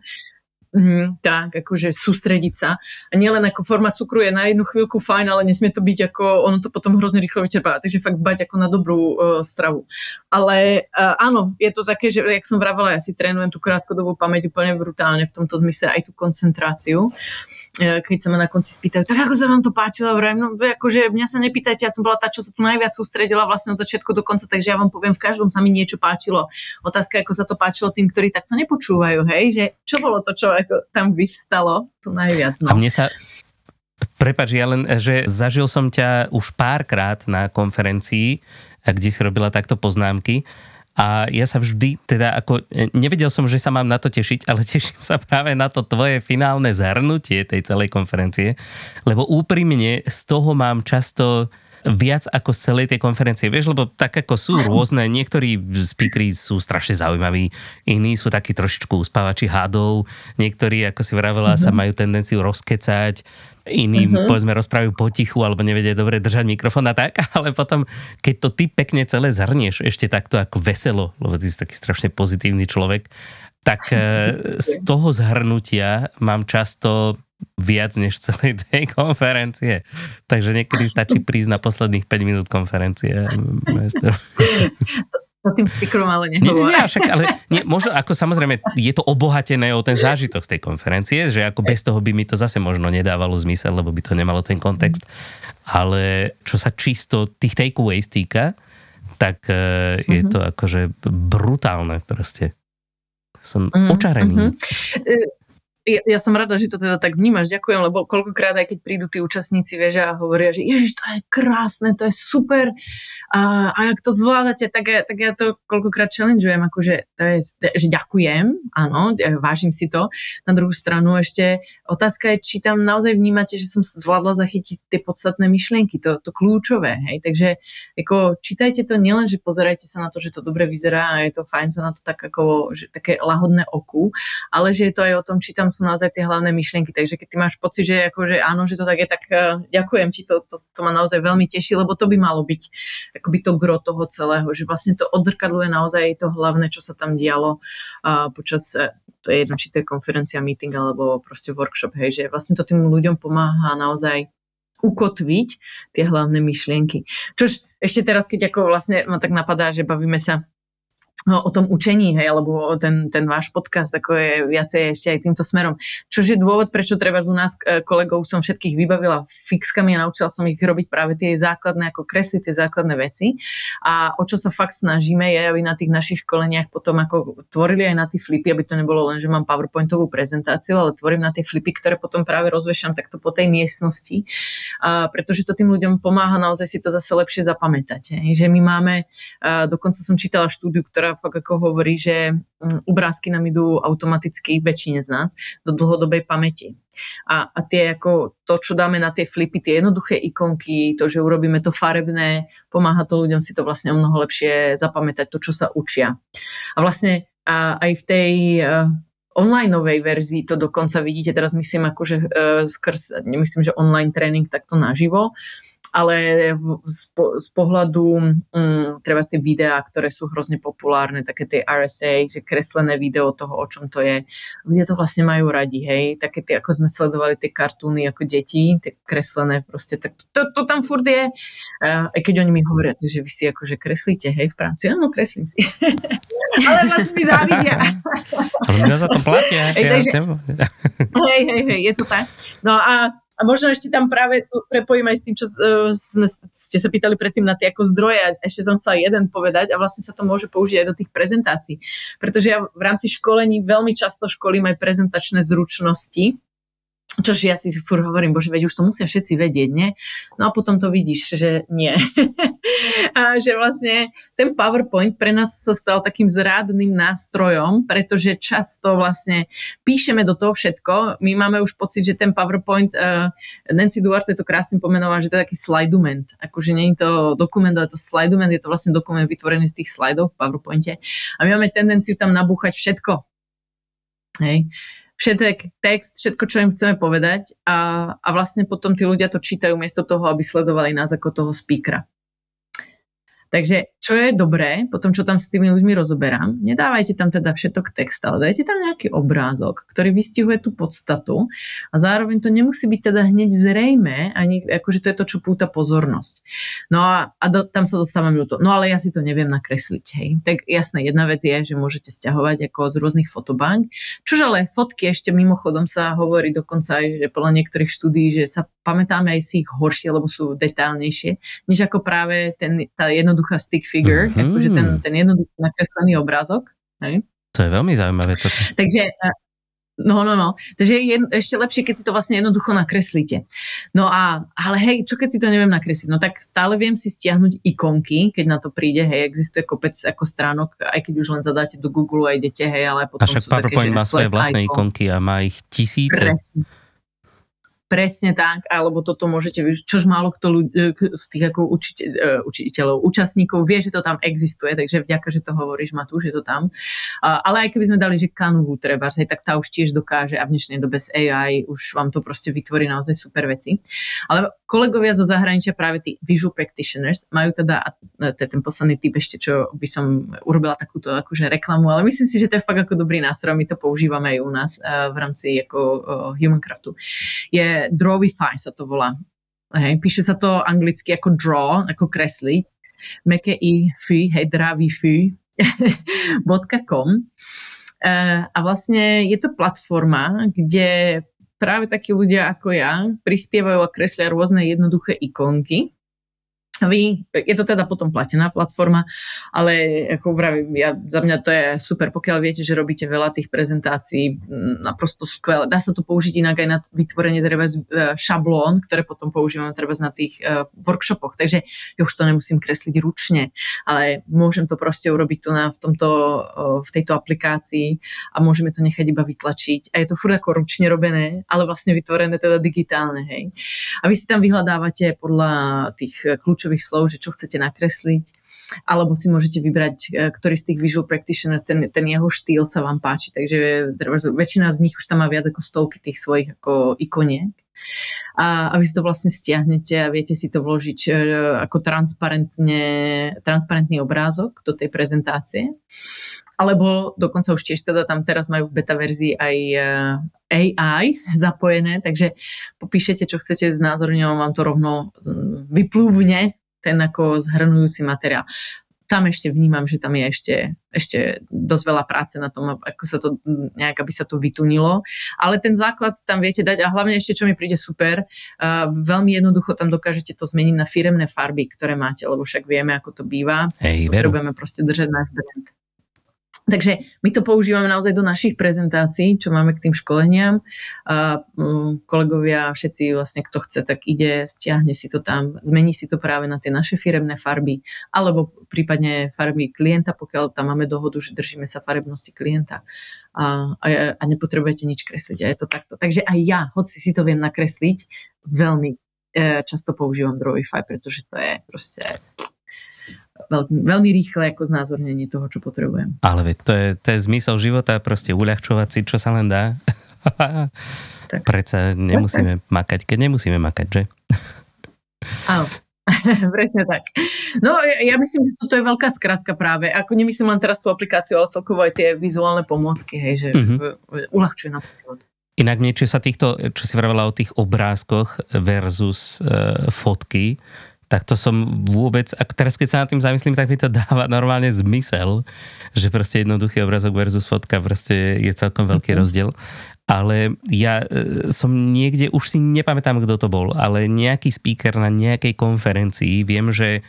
Mm, tak, akože sústrediť sa. A nielen ako forma cukru je na jednu chvíľku fajn, ale nesmie to byť ako, ono to potom hrozne rýchlo vyčerpáva. Takže fakt bať ako na dobrú uh, stravu. Ale uh, áno, je to také, že jak som vravela, ja si trénujem tú krátkodobú pamäť úplne brutálne v tomto zmysle aj tú koncentráciu. Uh, keď sa ma na konci spýtajú, tak ako sa vám to páčilo, vrajím, no akože mňa sa nepýtajte, ja som bola tá, čo sa tu najviac sústredila vlastne od začiatku do konca, takže ja vám poviem, v každom sa mi niečo páčilo. Otázka, ako sa to páčilo tým, ktorí takto nepočúvajú, hej, že čo bolo to, čo ako tam vyvstalo, to najviac. A No. mne sa... Prepač, ja len, že zažil som ťa už párkrát na konferencii, kde si robila takto poznámky a ja sa vždy, teda ako, e, nevedel som, že sa mám na to tešiť, ale teším sa práve na to tvoje finálne zhrnutie tej celej konferencie, lebo úprimne z toho mám často viac ako z celej tej konferencie. Vieš, lebo tak ako sú rôzne, niektorí speakery sú strašne zaujímaví, iní sú takí trošičku uspávači hadov, niektorí, ako si vravela, sa majú tendenciu rozkecať, iní, Mhm. povedzme, rozprávajú potichu alebo nevedia dobre držať mikrofón a tak, ale potom, keď to ty pekne celé zhrnieš ešte takto ako veselo, lebo ty si taký strašne pozitívny človek, tak e, z toho zhrnutia mám často viac než celej tej konferencie. Takže niekedy stačí prísť na posledných 5 minút konferencie. O tým stikrom ale nie, nie, nie, však, ale nie, možno ako samozrejme je to obohatené o ten zážitok z tej konferencie, že ako bez toho by mi to zase možno nedávalo zmysel, lebo by to nemalo ten kontext. Ale čo sa čisto tých takeaways týka, tak uh, je mm-hmm. to akože brutálne proste. Som mm-hmm. očarený. Mm-hmm ja, ja som rada, že to teda tak vnímaš, ďakujem, lebo koľkokrát aj keď prídu tí účastníci, vieš, a hovoria, že ježiš, to je krásne, to je super. A, a ak to zvládate, tak ja, tak ja to koľkokrát challengeujem, akože to je, že ďakujem, áno, vážim si to. Na druhú stranu ešte otázka je, či tam naozaj vnímate, že som zvládla zachytiť tie podstatné myšlienky, to, to kľúčové, hej, takže ako čítajte to nielen, že pozerajte sa na to, že to dobre vyzerá a je to fajn sa na to tak ako, že také lahodné oku, ale že je to aj o tom, či tam sú naozaj tie hlavné myšlienky. Takže keď ty máš pocit, že akože áno, že to tak je, tak uh, ďakujem ti, to, to, to ma naozaj veľmi teší, lebo to by malo byť akoby to gro toho celého, že vlastne to odzrkadluje naozaj to hlavné, čo sa tam dialo uh, počas uh, to je jedno, či to je konferencia, meeting alebo proste workshop, hej, že vlastne to tým ľuďom pomáha naozaj ukotviť tie hlavné myšlienky. Čož ešte teraz, keď ako vlastne ma tak napadá, že bavíme sa o tom učení, hej, alebo ten, ten váš podcast, ako je viacej ešte aj týmto smerom. Čož je dôvod, prečo treba u nás e, kolegov som všetkých vybavila fixkami a naučila som ich robiť práve tie základné, ako kresliť tie základné veci. A o čo sa fakt snažíme je, aby na tých našich školeniach potom ako tvorili aj na tie flipy, aby to nebolo len, že mám PowerPointovú prezentáciu, ale tvorím na tie flipy, ktoré potom práve rozvešam takto po tej miestnosti, a pretože to tým ľuďom pomáha naozaj si to zase lepšie zapamätať. Hej. Že my máme, dokonca som čítala štúdiu, ktorá fakt ako hovorí, že mm, obrázky nám idú automaticky väčšine z nás do dlhodobej pamäti. A, a tie ako to, čo dáme na tie flipy, tie jednoduché ikonky, to, že urobíme to farebné, pomáha to ľuďom si to vlastne o mnoho lepšie zapamätať, to, čo sa učia. A vlastne a aj v tej uh, onlineovej verzii to dokonca vidíte, teraz myslím akože uh, skrz, nemyslím, že online tréning takto naživo, ale z, po, z pohľadu um, treba tie videá, ktoré sú hrozne populárne, také tie RSA, že kreslené video toho, o čom to je. Ľudia to vlastne majú radi, hej. Také tie, ako sme sledovali tie kartúny ako deti, tie kreslené proste, tak to, to, to tam furt je. Uh, aj keď oni mi hovoria, že vy si akože kreslíte, hej, v práci. Áno, kreslím si. ale vlastne mi závidia. ale mňa za to platia. Hej, takže, hej, hej, hej, je to tak. No a a možno ešte tam práve prepojím aj s tým, čo uh, sme, ste sa pýtali predtým na tie ako zdroje a ešte som chcela jeden povedať a vlastne sa to môže použiť aj do tých prezentácií. Pretože ja v rámci školení veľmi často školím aj prezentačné zručnosti, Čož ja si fur hovorím, bože, veď už to musia všetci vedieť, nie? No a potom to vidíš, že nie. a že vlastne ten PowerPoint pre nás sa stal takým zrádnym nástrojom, pretože často vlastne píšeme do toho všetko. My máme už pocit, že ten PowerPoint, uh, Nancy Duarte to krásne pomenovala, že to je taký slidument. Akože nie je to dokument, ale to slidument, je to vlastne dokument vytvorený z tých slajdov v PowerPointe. A my máme tendenciu tam nabúchať všetko. Hej všetek text, všetko, čo im chceme povedať a, a vlastne potom tí ľudia to čítajú miesto toho, aby sledovali nás ako toho speakera. Takže čo je dobré, potom čo tam s tými ľuďmi rozoberám, nedávajte tam teda všetok text, ale dajte tam nejaký obrázok, ktorý vystihuje tú podstatu a zároveň to nemusí byť teda hneď zrejme, ani akože to je to, čo púta pozornosť. No a, a do, tam sa dostávame do toho. No ale ja si to neviem nakresliť, hej. Tak jasné, jedna vec je, že môžete stiahovať ako z rôznych fotobank, čož ale fotky ešte mimochodom sa hovorí dokonca aj, že podľa niektorých štúdí, že sa pamätáme aj si ich horšie, lebo sú detailnejšie, než ako práve ten, tá jednoduchá stick figure, mm-hmm. akože ten, ten jednoduchý nakreslený obrázok. Hej? To je veľmi zaujímavé toto. Takže No, no, no. Takže je ešte lepšie, keď si to vlastne jednoducho nakreslíte. No a, ale hej, čo keď si to neviem nakresliť? No tak stále viem si stiahnuť ikonky, keď na to príde, hej, existuje kopec ako stránok, aj keď už len zadáte do Google a idete, hej, ale potom a však PowerPoint také, má svoje vlastné ikonky a má ich tisíce. Presne. Presne tak, alebo toto môžete, čož málo kto ľudí, e, z tých ako učiteľ, e, učiteľov, účastníkov vie, že to tam existuje, takže vďaka, že to hovoríš, Matúš, že to tam. Ale aj keby sme dali, že Canvu treba, tak tá už tiež dokáže a v dnešnej dobe s AI už vám to proste vytvorí naozaj super veci. Ale kolegovia zo zahraničia, práve tí visual practitioners, majú teda, e, to je ten posledný typ ešte, čo by som urobila takúto akože reklamu, ale myslím si, že to je fakt ako dobrý nástroj, my to používame aj u nás v rámci ako Humancraftu. Je Drawify sa to volá. Hej, píše sa to anglicky ako draw, ako kresliť. meké i fy, hej, dravý fy, .com. A vlastne je to platforma, kde práve takí ľudia ako ja prispievajú a kreslia rôzne jednoduché ikonky vy, je to teda potom platená platforma, ale ako vravím, ja, za mňa to je super, pokiaľ viete, že robíte veľa tých prezentácií, naprosto skvelé. Dá sa to použiť inak aj na vytvorenie treba e, šablón, ktoré potom používam treba na tých uh, workshopoch, takže ja už to nemusím kresliť ručne, ale môžem to proste urobiť tu na, v, tomto, uh, v tejto aplikácii a môžeme to nechať iba vytlačiť. A je to furt ako ručne robené, ale vlastne vytvorené teda digitálne, hej. A vy si tam vyhľadávate podľa tých kľúčov kľúčových slov, že čo chcete nakresliť, alebo si môžete vybrať, e, ktorý z tých visual practitioners, ten, ten jeho štýl sa vám páči. Takže väčšina z nich už tam má viac ako stovky tých svojich ako ikoniek. A, a vy si to vlastne stiahnete a viete si to vložiť e, ako transparentne, transparentný obrázok do tej prezentácie. Alebo dokonca už tiež teda tam teraz majú v beta verzii aj e, AI zapojené, takže popíšete, čo chcete znázorňovať, vám to rovno mm, vyplúvne ten ako zhrnujúci materiál. Tam ešte vnímam, že tam je ešte, ešte dosť veľa práce na tom, ako sa to mm, nejak, aby sa to vytunilo. Ale ten základ tam viete dať a hlavne ešte, čo mi príde super, uh, veľmi jednoducho tam dokážete to zmeniť na firemné farby, ktoré máte, lebo však vieme, ako to býva. Hej, Potrebujeme proste držať náš brand. Takže my to používame naozaj do našich prezentácií, čo máme k tým školeniam. A um, kolegovia, všetci vlastne, kto chce, tak ide, stiahne si to tam, zmení si to práve na tie naše firemné farby, alebo prípadne farby klienta, pokiaľ tam máme dohodu, že držíme sa farebnosti klienta a, a, a nepotrebujete nič kresliť. A je to takto. Takže aj ja, hoci si to viem nakresliť, veľmi e, často používam Drawify, pretože to je proste veľmi, veľmi rýchle ako znázornenie toho, čo potrebujem. Ale veď to je, to je zmysel života, proste uľahčovať si, čo sa len dá. tak. Preca nemusíme tak, makať, keď nemusíme makať, že? Áno. Presne tak. No ja, ja myslím, že toto je veľká skratka práve. Ako nemyslím len teraz tú aplikáciu, ale celkovo aj tie vizuálne pomôcky, hej, že uh-huh. uľahčuje na život. Inak niečo sa týchto, čo si vravela o tých obrázkoch versus uh, fotky, tak to som vôbec, a teraz keď sa nad tým zamyslím, tak mi to dáva normálne zmysel, že proste jednoduchý obrazok versus fotka proste je celkom veľký mm-hmm. rozdiel. Ale ja e, som niekde, už si nepamätám, kto to bol, ale nejaký speaker na nejakej konferencii, viem, že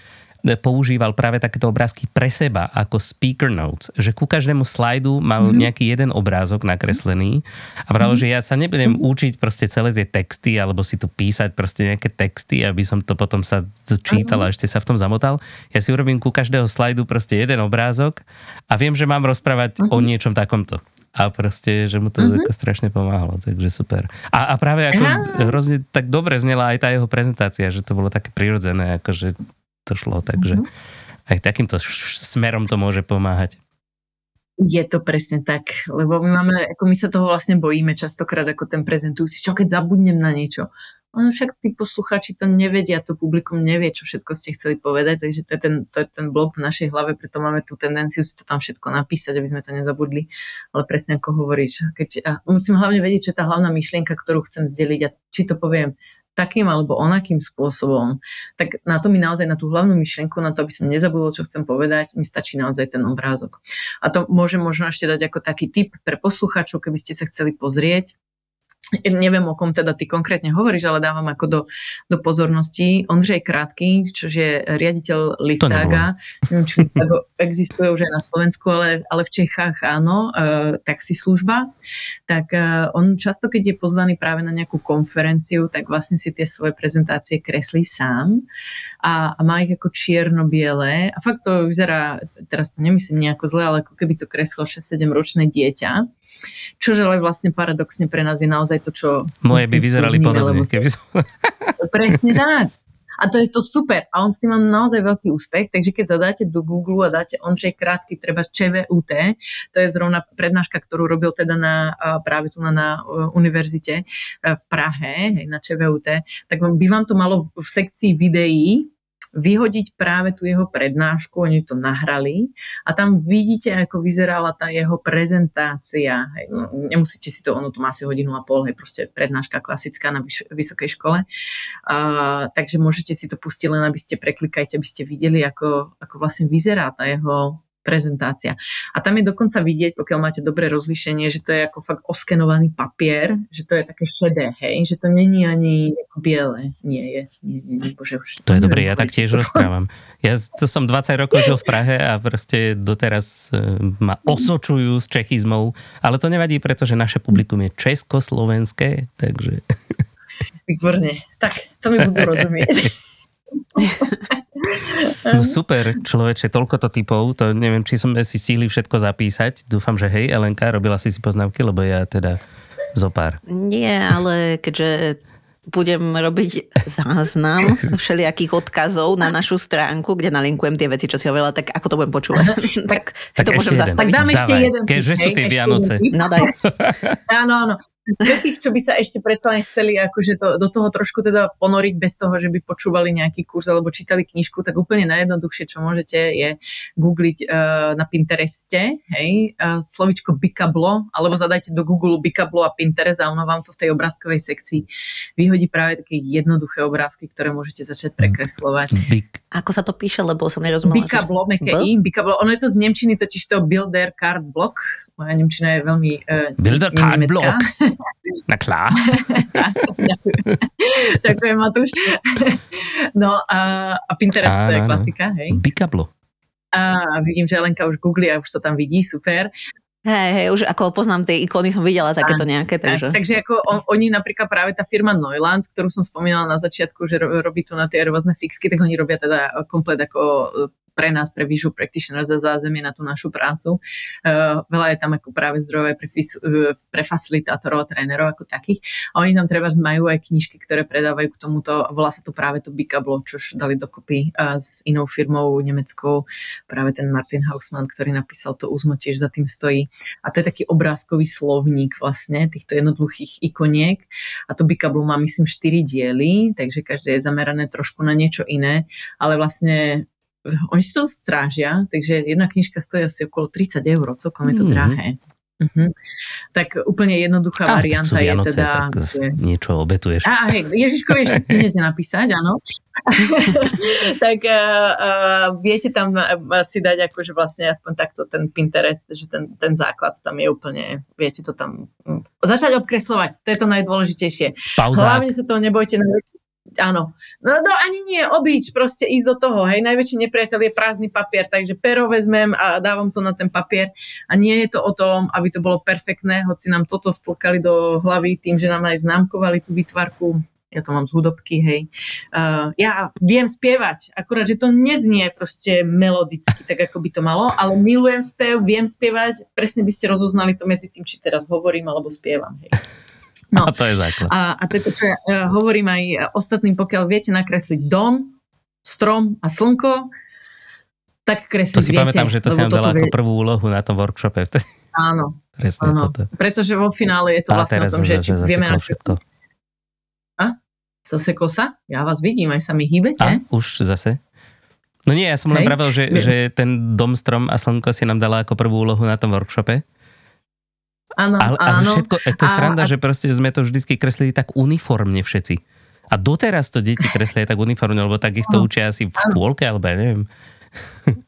používal práve takéto obrázky pre seba ako speaker notes, že ku každému slajdu mal mm-hmm. nejaký jeden obrázok nakreslený a vravel, mm-hmm. že ja sa nebudem mm-hmm. učiť proste celé tie texty alebo si tu písať proste nejaké texty, aby som to potom sa čítal a ešte sa v tom zamotal. Ja si urobím ku každého slajdu proste jeden obrázok a viem, že mám rozprávať mm-hmm. o niečom takomto a proste, že mu to mm-hmm. strašne pomáhalo, takže super. A, a práve ako ja. hrozne tak dobre znela aj tá jeho prezentácia, že to bolo také prirodzené, akože to šlo, takže mm-hmm. aj takýmto smerom to môže pomáhať. Je to presne tak, lebo my máme, ako my sa toho vlastne bojíme častokrát ako ten prezentujúci, čo keď zabudnem na niečo. Ono však tí posluchači to nevedia, to publikum nevie, čo všetko ste chceli povedať, takže to je ten, to je ten blok v našej hlave, preto máme tú tendenciu si to tam všetko napísať, aby sme to nezabudli. Ale presne ako hovoríš, keď, a musím hlavne vedieť, čo je tá hlavná myšlienka, ktorú chcem zdeliť a či to poviem takým alebo onakým spôsobom, tak na to mi naozaj, na tú hlavnú myšlienku, na to, aby som nezabudol, čo chcem povedať, mi stačí naozaj ten obrázok. A to môžem možno ešte dať ako taký tip pre posluchačov, keby ste sa chceli pozrieť neviem, o kom teda ty konkrétne hovoríš, ale dávam ako do, do pozornosti. Ondřej Krátky, čo je riaditeľ Liftaga, neviem, či Liftago existuje už aj na Slovensku, ale, ale v Čechách áno, e, taxislužba, tak e, on často, keď je pozvaný práve na nejakú konferenciu, tak vlastne si tie svoje prezentácie kreslí sám a, a má ich ako čierno-biele. A fakt to vyzerá, teraz to nemyslím nejako zle, ale ako keby to kreslo 6-7 ročné dieťa Čože ale vlastne paradoxne pre nás je naozaj to, čo... Moje by vyzerali podobne, keby som... Presne tak. A to je to super. A on s tým má naozaj veľký úspech. Takže keď zadáte do Google a dáte Ondřej Krátky, treba ČVUT, to je zrovna prednáška, ktorú robil teda na, práve tu na, na univerzite v Prahe, na ČVUT, tak by vám to malo v sekcii videí vyhodiť práve tú jeho prednášku, oni to nahrali a tam vidíte, ako vyzerala tá jeho prezentácia. Hej, no, nemusíte si to, ono to má asi hodinu a pol, hej, proste prednáška klasická na vyš- vysokej škole. Uh, takže môžete si to pustiť len, aby ste preklikajte, aby ste videli, ako, ako vlastne vyzerá tá jeho prezentácia. A tam je dokonca vidieť, pokiaľ máte dobré rozlišenie, že to je ako fakt oskenovaný papier, že to je také šedé, hej, že to není ani biele. Nie je. Nie, nie, nie, bože, už to je dobré, ja tak tiež rozprávam. Ja to som 20 rokov žil v Prahe a proste doteraz e, ma osočujú s čechizmou, ale to nevadí, pretože naše publikum je československé, takže... Výborne. Tak, to mi budú rozumieť. No super, človeče, toľko to typov, to neviem, či sme si stihli všetko zapísať. Dúfam, že hej, Elenka, robila si si poznámky, lebo ja teda zopár. Nie, ale keďže budem robiť záznam všelijakých odkazov na našu stránku, kde nalinkujem tie veci, čo si hovorila, tak ako to budem počúvať? tak, si to môžem jeden. zastaviť. Tak dáme ešte jeden. Keďže sú tie Vianoce. No daj. Áno, áno pre tých, čo by sa ešte predsa len chceli akože to, do toho trošku teda ponoriť bez toho, že by počúvali nejaký kurz alebo čítali knižku, tak úplne najjednoduchšie, čo môžete, je googliť uh, na Pintereste, hej, uh, slovičko Bikablo, alebo zadajte do Google Bikablo a Pinterest a ono vám to v tej obrázkovej sekcii vyhodí práve také jednoduché obrázky, ktoré môžete začať prekreslovať. Bik. Ako sa to píše, lebo som nerozumela. Bikablo, meké i, Bikablo. Ono je to z Nemčiny totiž to Builder Card Block, moja Nemčina je veľmi uh, Bilder Card Block. Na klá. Ďakujem, Matúš. no a, a Pinterest to je klasika, hej. Bikablo. A vidím, že Lenka už googli a už to tam vidí, super. Hej, hej, už ako poznám tie ikony, som videla takéto nejaké. Takže, takže ako on, oni napríklad práve tá firma Neuland, ktorú som spomínala na začiatku, že robí tu na tie rôzne fixky, tak oni robia teda komplet ako pre nás, pre Visual Practitioners za zázemie na tú našu prácu. Uh, veľa je tam ako práve zdrojové pre, uh, pre facilitátorov a trénerov ako takých. A oni tam treba majú aj knižky, ktoré predávajú k tomuto. Volá sa to práve to Bikablo, čož dali dokopy uh, s inou firmou nemeckou. Práve ten Martin Hausmann, ktorý napísal to úzmo, tiež za tým stojí. A to je taký obrázkový slovník vlastne týchto jednoduchých ikoniek. A to Bikablo má myslím 4 diely, takže každé je zamerané trošku na niečo iné, ale vlastne oni si to strážia, takže jedna knižka stojí asi okolo 30 eur, celkom je to mm. drahé. Uh-huh. Tak úplne jednoduchá ah, varianta je teda... Tak je... niečo obetuješ. Á, hej, Ježiškovi ešte stihnete napísať, áno. tak uh, uh, viete tam si dať akože vlastne aspoň takto ten Pinterest, že ten, ten základ tam je úplne, viete to tam... Hm, začať obkreslovať, to je to najdôležitejšie. Pauzák. Hlavne sa toho nebojte, áno. No, no ani nie, obič, proste ísť do toho, hej, najväčší nepriateľ je prázdny papier, takže pero vezmem a dávam to na ten papier a nie je to o tom, aby to bolo perfektné, hoci nám toto vtlkali do hlavy tým, že nám aj známkovali tú vytvarku, ja to mám z hudobky, hej. Uh, ja viem spievať, akurát, že to neznie proste melodicky, tak ako by to malo, ale milujem spev, viem spievať, presne by ste rozoznali to medzi tým, či teraz hovorím alebo spievam, hej. No. A to je základ. A, a to je to, čo ja uh, hovorím aj ostatným, pokiaľ viete nakresliť dom, strom a slnko, tak kresliť To si viete, pamätám, že to si nám dala vie... ako prvú úlohu na tom workshope. Áno. Presne áno. toto. Pretože vo finále je to a vlastne o tom, že či vieme nakresliť. A? Zaseklo sa? Ja vás vidím, aj sa mi hýbete. A, už zase? No nie, ja som len pravil, že, že ten dom, strom a slnko si nám dala ako prvú úlohu na tom workshope. Áno, ale, ale áno. Všetko, to je sranda, a, že proste sme to vždycky kreslili tak uniformne všetci. A doteraz to deti kreslia tak uniformne, lebo tak ich to učia asi v škôlke, alebo ja neviem.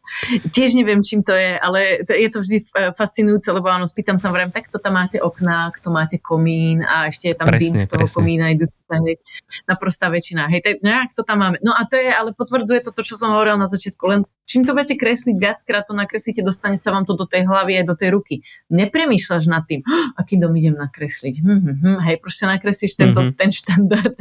Tiež neviem, čím to je, ale to, je to vždy eh, fascinujúce, lebo áno, spýtam sa, vrem, tak to tam máte okná, kto máte komín a ešte je tam presne, dým z toho presne. komína idúci hej, naprostá väčšina. Hej, tak nejak to tam máme. No a to je, ale potvrdzuje to, to, čo som hovoril na začiatku, len čím to budete kresliť, viackrát to nakreslíte, dostane sa vám to do tej hlavy aj do tej ruky. Nepremýšľaš nad tým, oh, aký dom idem nakresliť. Hm, hm, hm. Hej, proste nakreslíš tento, mm-hmm. ten štandard.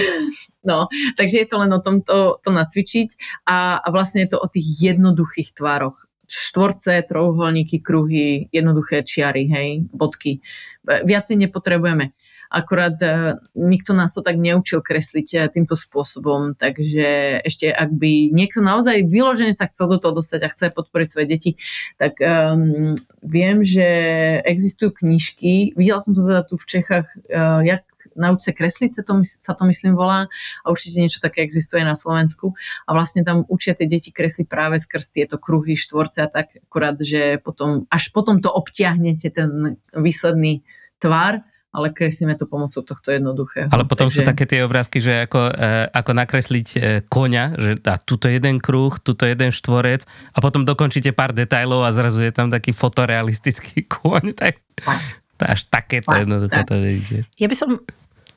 no, takže je to len o tom to, to nacvičiť a, a vlastne je to o tých jednoduchých jednoduchých tvároch. Štvorce, trojuholníky, kruhy, jednoduché čiary, hej, bodky. Viacej nepotrebujeme. Akurát e, nikto nás to tak neučil kresliť e, týmto spôsobom, takže ešte ak by niekto naozaj vyložene sa chcel do toho dostať a chce podporiť svoje deti, tak um, viem, že existujú knižky, videla som to teda tu v Čechách, uh, jak nauč sa kresliť, sa to, sa to myslím volá a určite niečo také existuje na Slovensku a vlastne tam učia tie deti kresliť práve skrz tieto kruhy, štvorce a tak akurát, že potom, až potom to obťahnete ten výsledný tvar ale kreslíme to pomocou tohto jednoduchého. Ale potom Takže... sú také tie obrázky, že ako, e, ako nakresliť e, koňa, že a tuto jeden kruh, tuto jeden štvorec a potom dokončíte pár detajlov a zrazu je tam taký fotorealistický koň. Tak, tak. až takéto jednoduché tak. to vidíte. Ja by som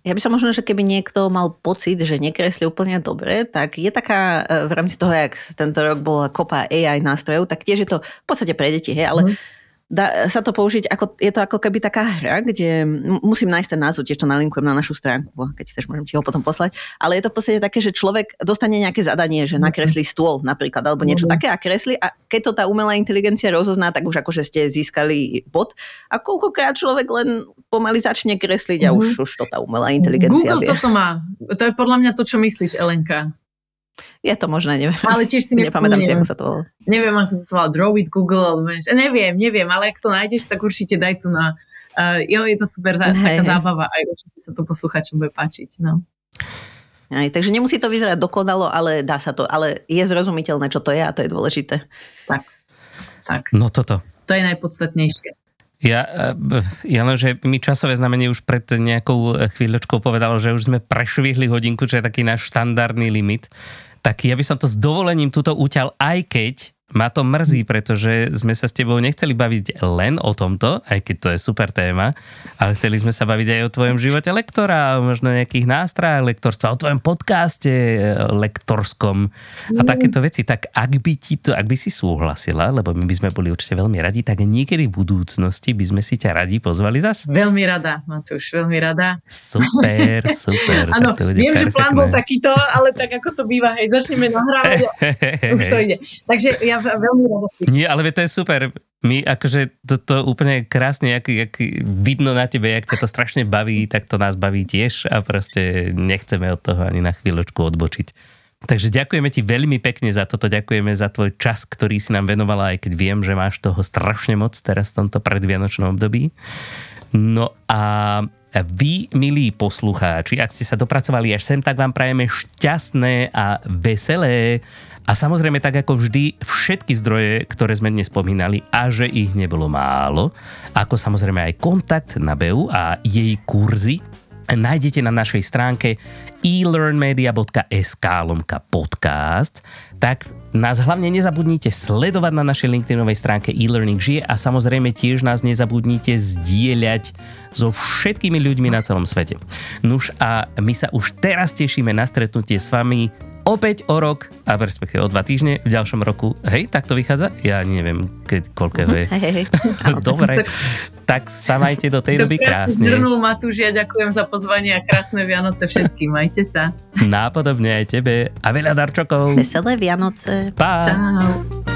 ja by som možno, že keby niekto mal pocit, že nekresli úplne dobre, tak je taká e, v rámci toho, jak tento rok bola kopa AI nástrojov, tak tiež je to v podstate pre deti, hej, ale mm dá sa to použiť, ako, je to ako keby taká hra, kde musím nájsť ten názov, tiež to nalinkujem na našu stránku, keď chceš, môžem ti ho potom poslať, ale je to v podstate také, že človek dostane nejaké zadanie, že nakreslí stôl napríklad, alebo niečo mm-hmm. také a kresli a keď to tá umelá inteligencia rozozná, tak už akože ste získali bod a koľkokrát človek len pomaly začne kresliť a mm-hmm. už, už to tá umelá inteligencia Google vie. toto má. To je podľa mňa to, čo myslíš, Elenka. Je to možné, neviem. Ale tiež si nepamätám si, ako sa to volá. Neviem, ako sa to volá, Draw with Google, alebo neviem, neviem, ale ak to nájdeš, tak určite daj tu na... Uh, jo, je to super zá, taká zábava, aj určite sa to posluchačom bude páčiť. No. Aj, takže nemusí to vyzerať dokonalo, ale dá sa to, ale je zrozumiteľné, čo to je a to je dôležité. Tak, tak. No toto. To je najpodstatnejšie. Ja, eh, ja len, že mi časové znamenie už pred nejakou chvíľočkou povedalo, že už sme prešvihli hodinku, čo je taký náš štandardný limit. Tak ja by som to s dovolením túto uťal, aj keď ma to mrzí, pretože sme sa s tebou nechceli baviť len o tomto, aj keď to je super téma, ale chceli sme sa baviť aj o tvojom živote lektora, možno nejakých nástrojách lektorstva, o tvojom podcaste e, lektorskom a mm. takéto veci. Tak ak by, ti to, ak by si súhlasila, lebo my by sme boli určite veľmi radi, tak niekedy v budúcnosti by sme si ťa radi pozvali zas? Veľmi rada, Matúš, veľmi rada. Super, super. Áno, viem, perfektné. že plán bol takýto, ale tak ako to býva, hej, začneme nahrávať. už to ide. Takže ja veľmi rada. Nie, ale to je super. My akože to, to úplne krásne, jak, jak vidno na tebe, jak ťa to strašne baví, tak to nás baví tiež a proste nechceme od toho ani na chvíľočku odbočiť. Takže ďakujeme ti veľmi pekne za toto, ďakujeme za tvoj čas, ktorý si nám venovala, aj keď viem, že máš toho strašne moc teraz v tomto predvianočnom období. No a vy, milí poslucháči, ak ste sa dopracovali až sem, tak vám prajeme šťastné a veselé a samozrejme, tak ako vždy, všetky zdroje, ktoré sme dnes spomínali, a že ich nebolo málo, ako samozrejme aj kontakt na BEU a jej kurzy, nájdete na našej stránke elearnmedia.sk lomka podcast, tak nás hlavne nezabudnite sledovať na našej LinkedInovej stránke e-learning žije a samozrejme tiež nás nezabudnite zdieľať so všetkými ľuďmi na celom svete. Nuž a my sa už teraz tešíme na stretnutie s vami opäť o rok, a respektíve o dva týždne v ďalšom roku. Hej, tak to vychádza? Ja neviem, keď, koľkého je. Hej, hej. Dobre, tak sa majte do tej doby krásne. Zhrnul Matúš, ja ďakujem za pozvanie a krásne Vianoce všetkým. Majte sa. Nápodobne aj tebe a veľa darčokov. Veselé Vianoce. Pa. Čau.